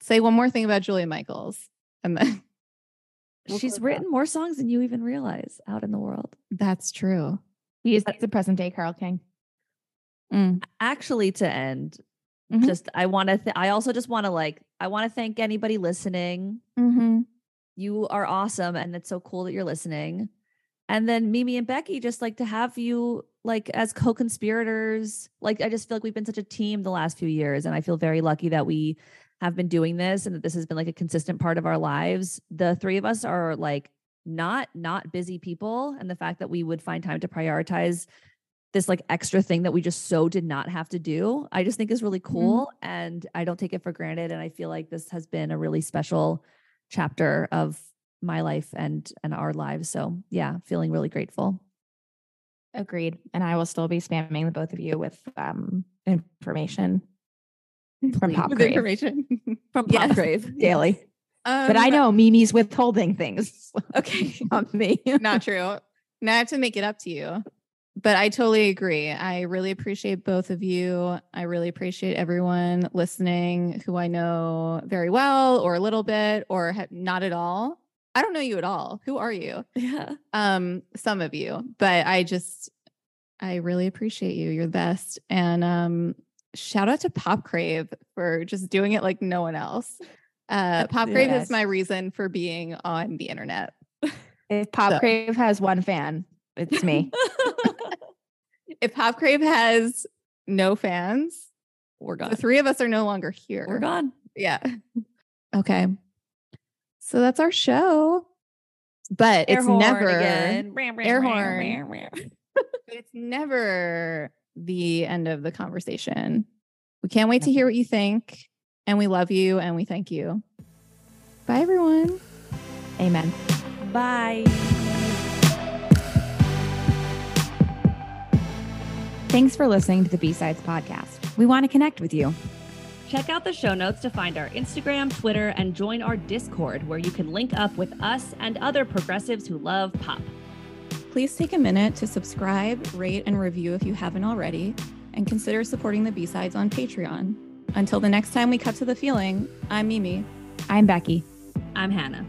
Say one more thing about Julia Michaels and then She's close out. written more songs than you even realize out in the world. that's true. He is the present day Carole King. Mm. Actually, to end, Mhm. just I want to. Th- I also just want to like. I want to thank anybody listening. Mm-hmm. You are awesome, and it's so cool that you're listening. And then Mimi and Becky, just like to have you like as co-conspirators. Like I just feel like we've been such a team the last few years, and I feel very lucky that we have been doing this and that this has been like a consistent part of our lives. The three of us are like not not busy people, and the fact that we would find time to prioritize this like extra thing that we just so did not have to do, I just think is really cool. And I don't take it for granted. And I feel like this has been a really special chapter of my life and and our lives. So yeah, feeling really grateful. Agreed. And I will still be spamming the both of you with um, information (laughs) from Pop Crave information. From Yes. Pop Crave. daily. but I Um, know Mimi's withholding things. (laughs) Okay. on me. Not true. Now I have to make it up to you. But I totally agree. I really appreciate both of you. I really appreciate everyone listening who I know very well or a little bit or ha- not at all. I don't know you at all. Who are you? Yeah. Um some of you, but I just I really appreciate you. You're the best. And um shout out to Pop Crave for just doing it like no one else. Uh Pop Crave Yes. is my reason for being on the internet. If Pop (laughs) So- Crave has one fan, it's me. (laughs) if Pop Crave has no fans, We're gone. the three of us are no longer here. We're gone. Yeah. Okay. So that's our show. But Air it's never again. air horn. it's never the end of the conversation. We can't wait to hear what you think. And we love you and we thank you. Bye everyone. Amen. Bye. Thanks for listening to the B-Sides podcast. We want to connect with you. Check out the show notes to find our Instagram, Twitter, and join our Discord where you can link up with us and other progressives who love pop. Please take a minute to subscribe, rate, and review if you haven't already, and consider supporting the B-Sides on Patreon. Until the next time we cut to the feeling, I'm Mimi. I'm Becky. I'm Hannah.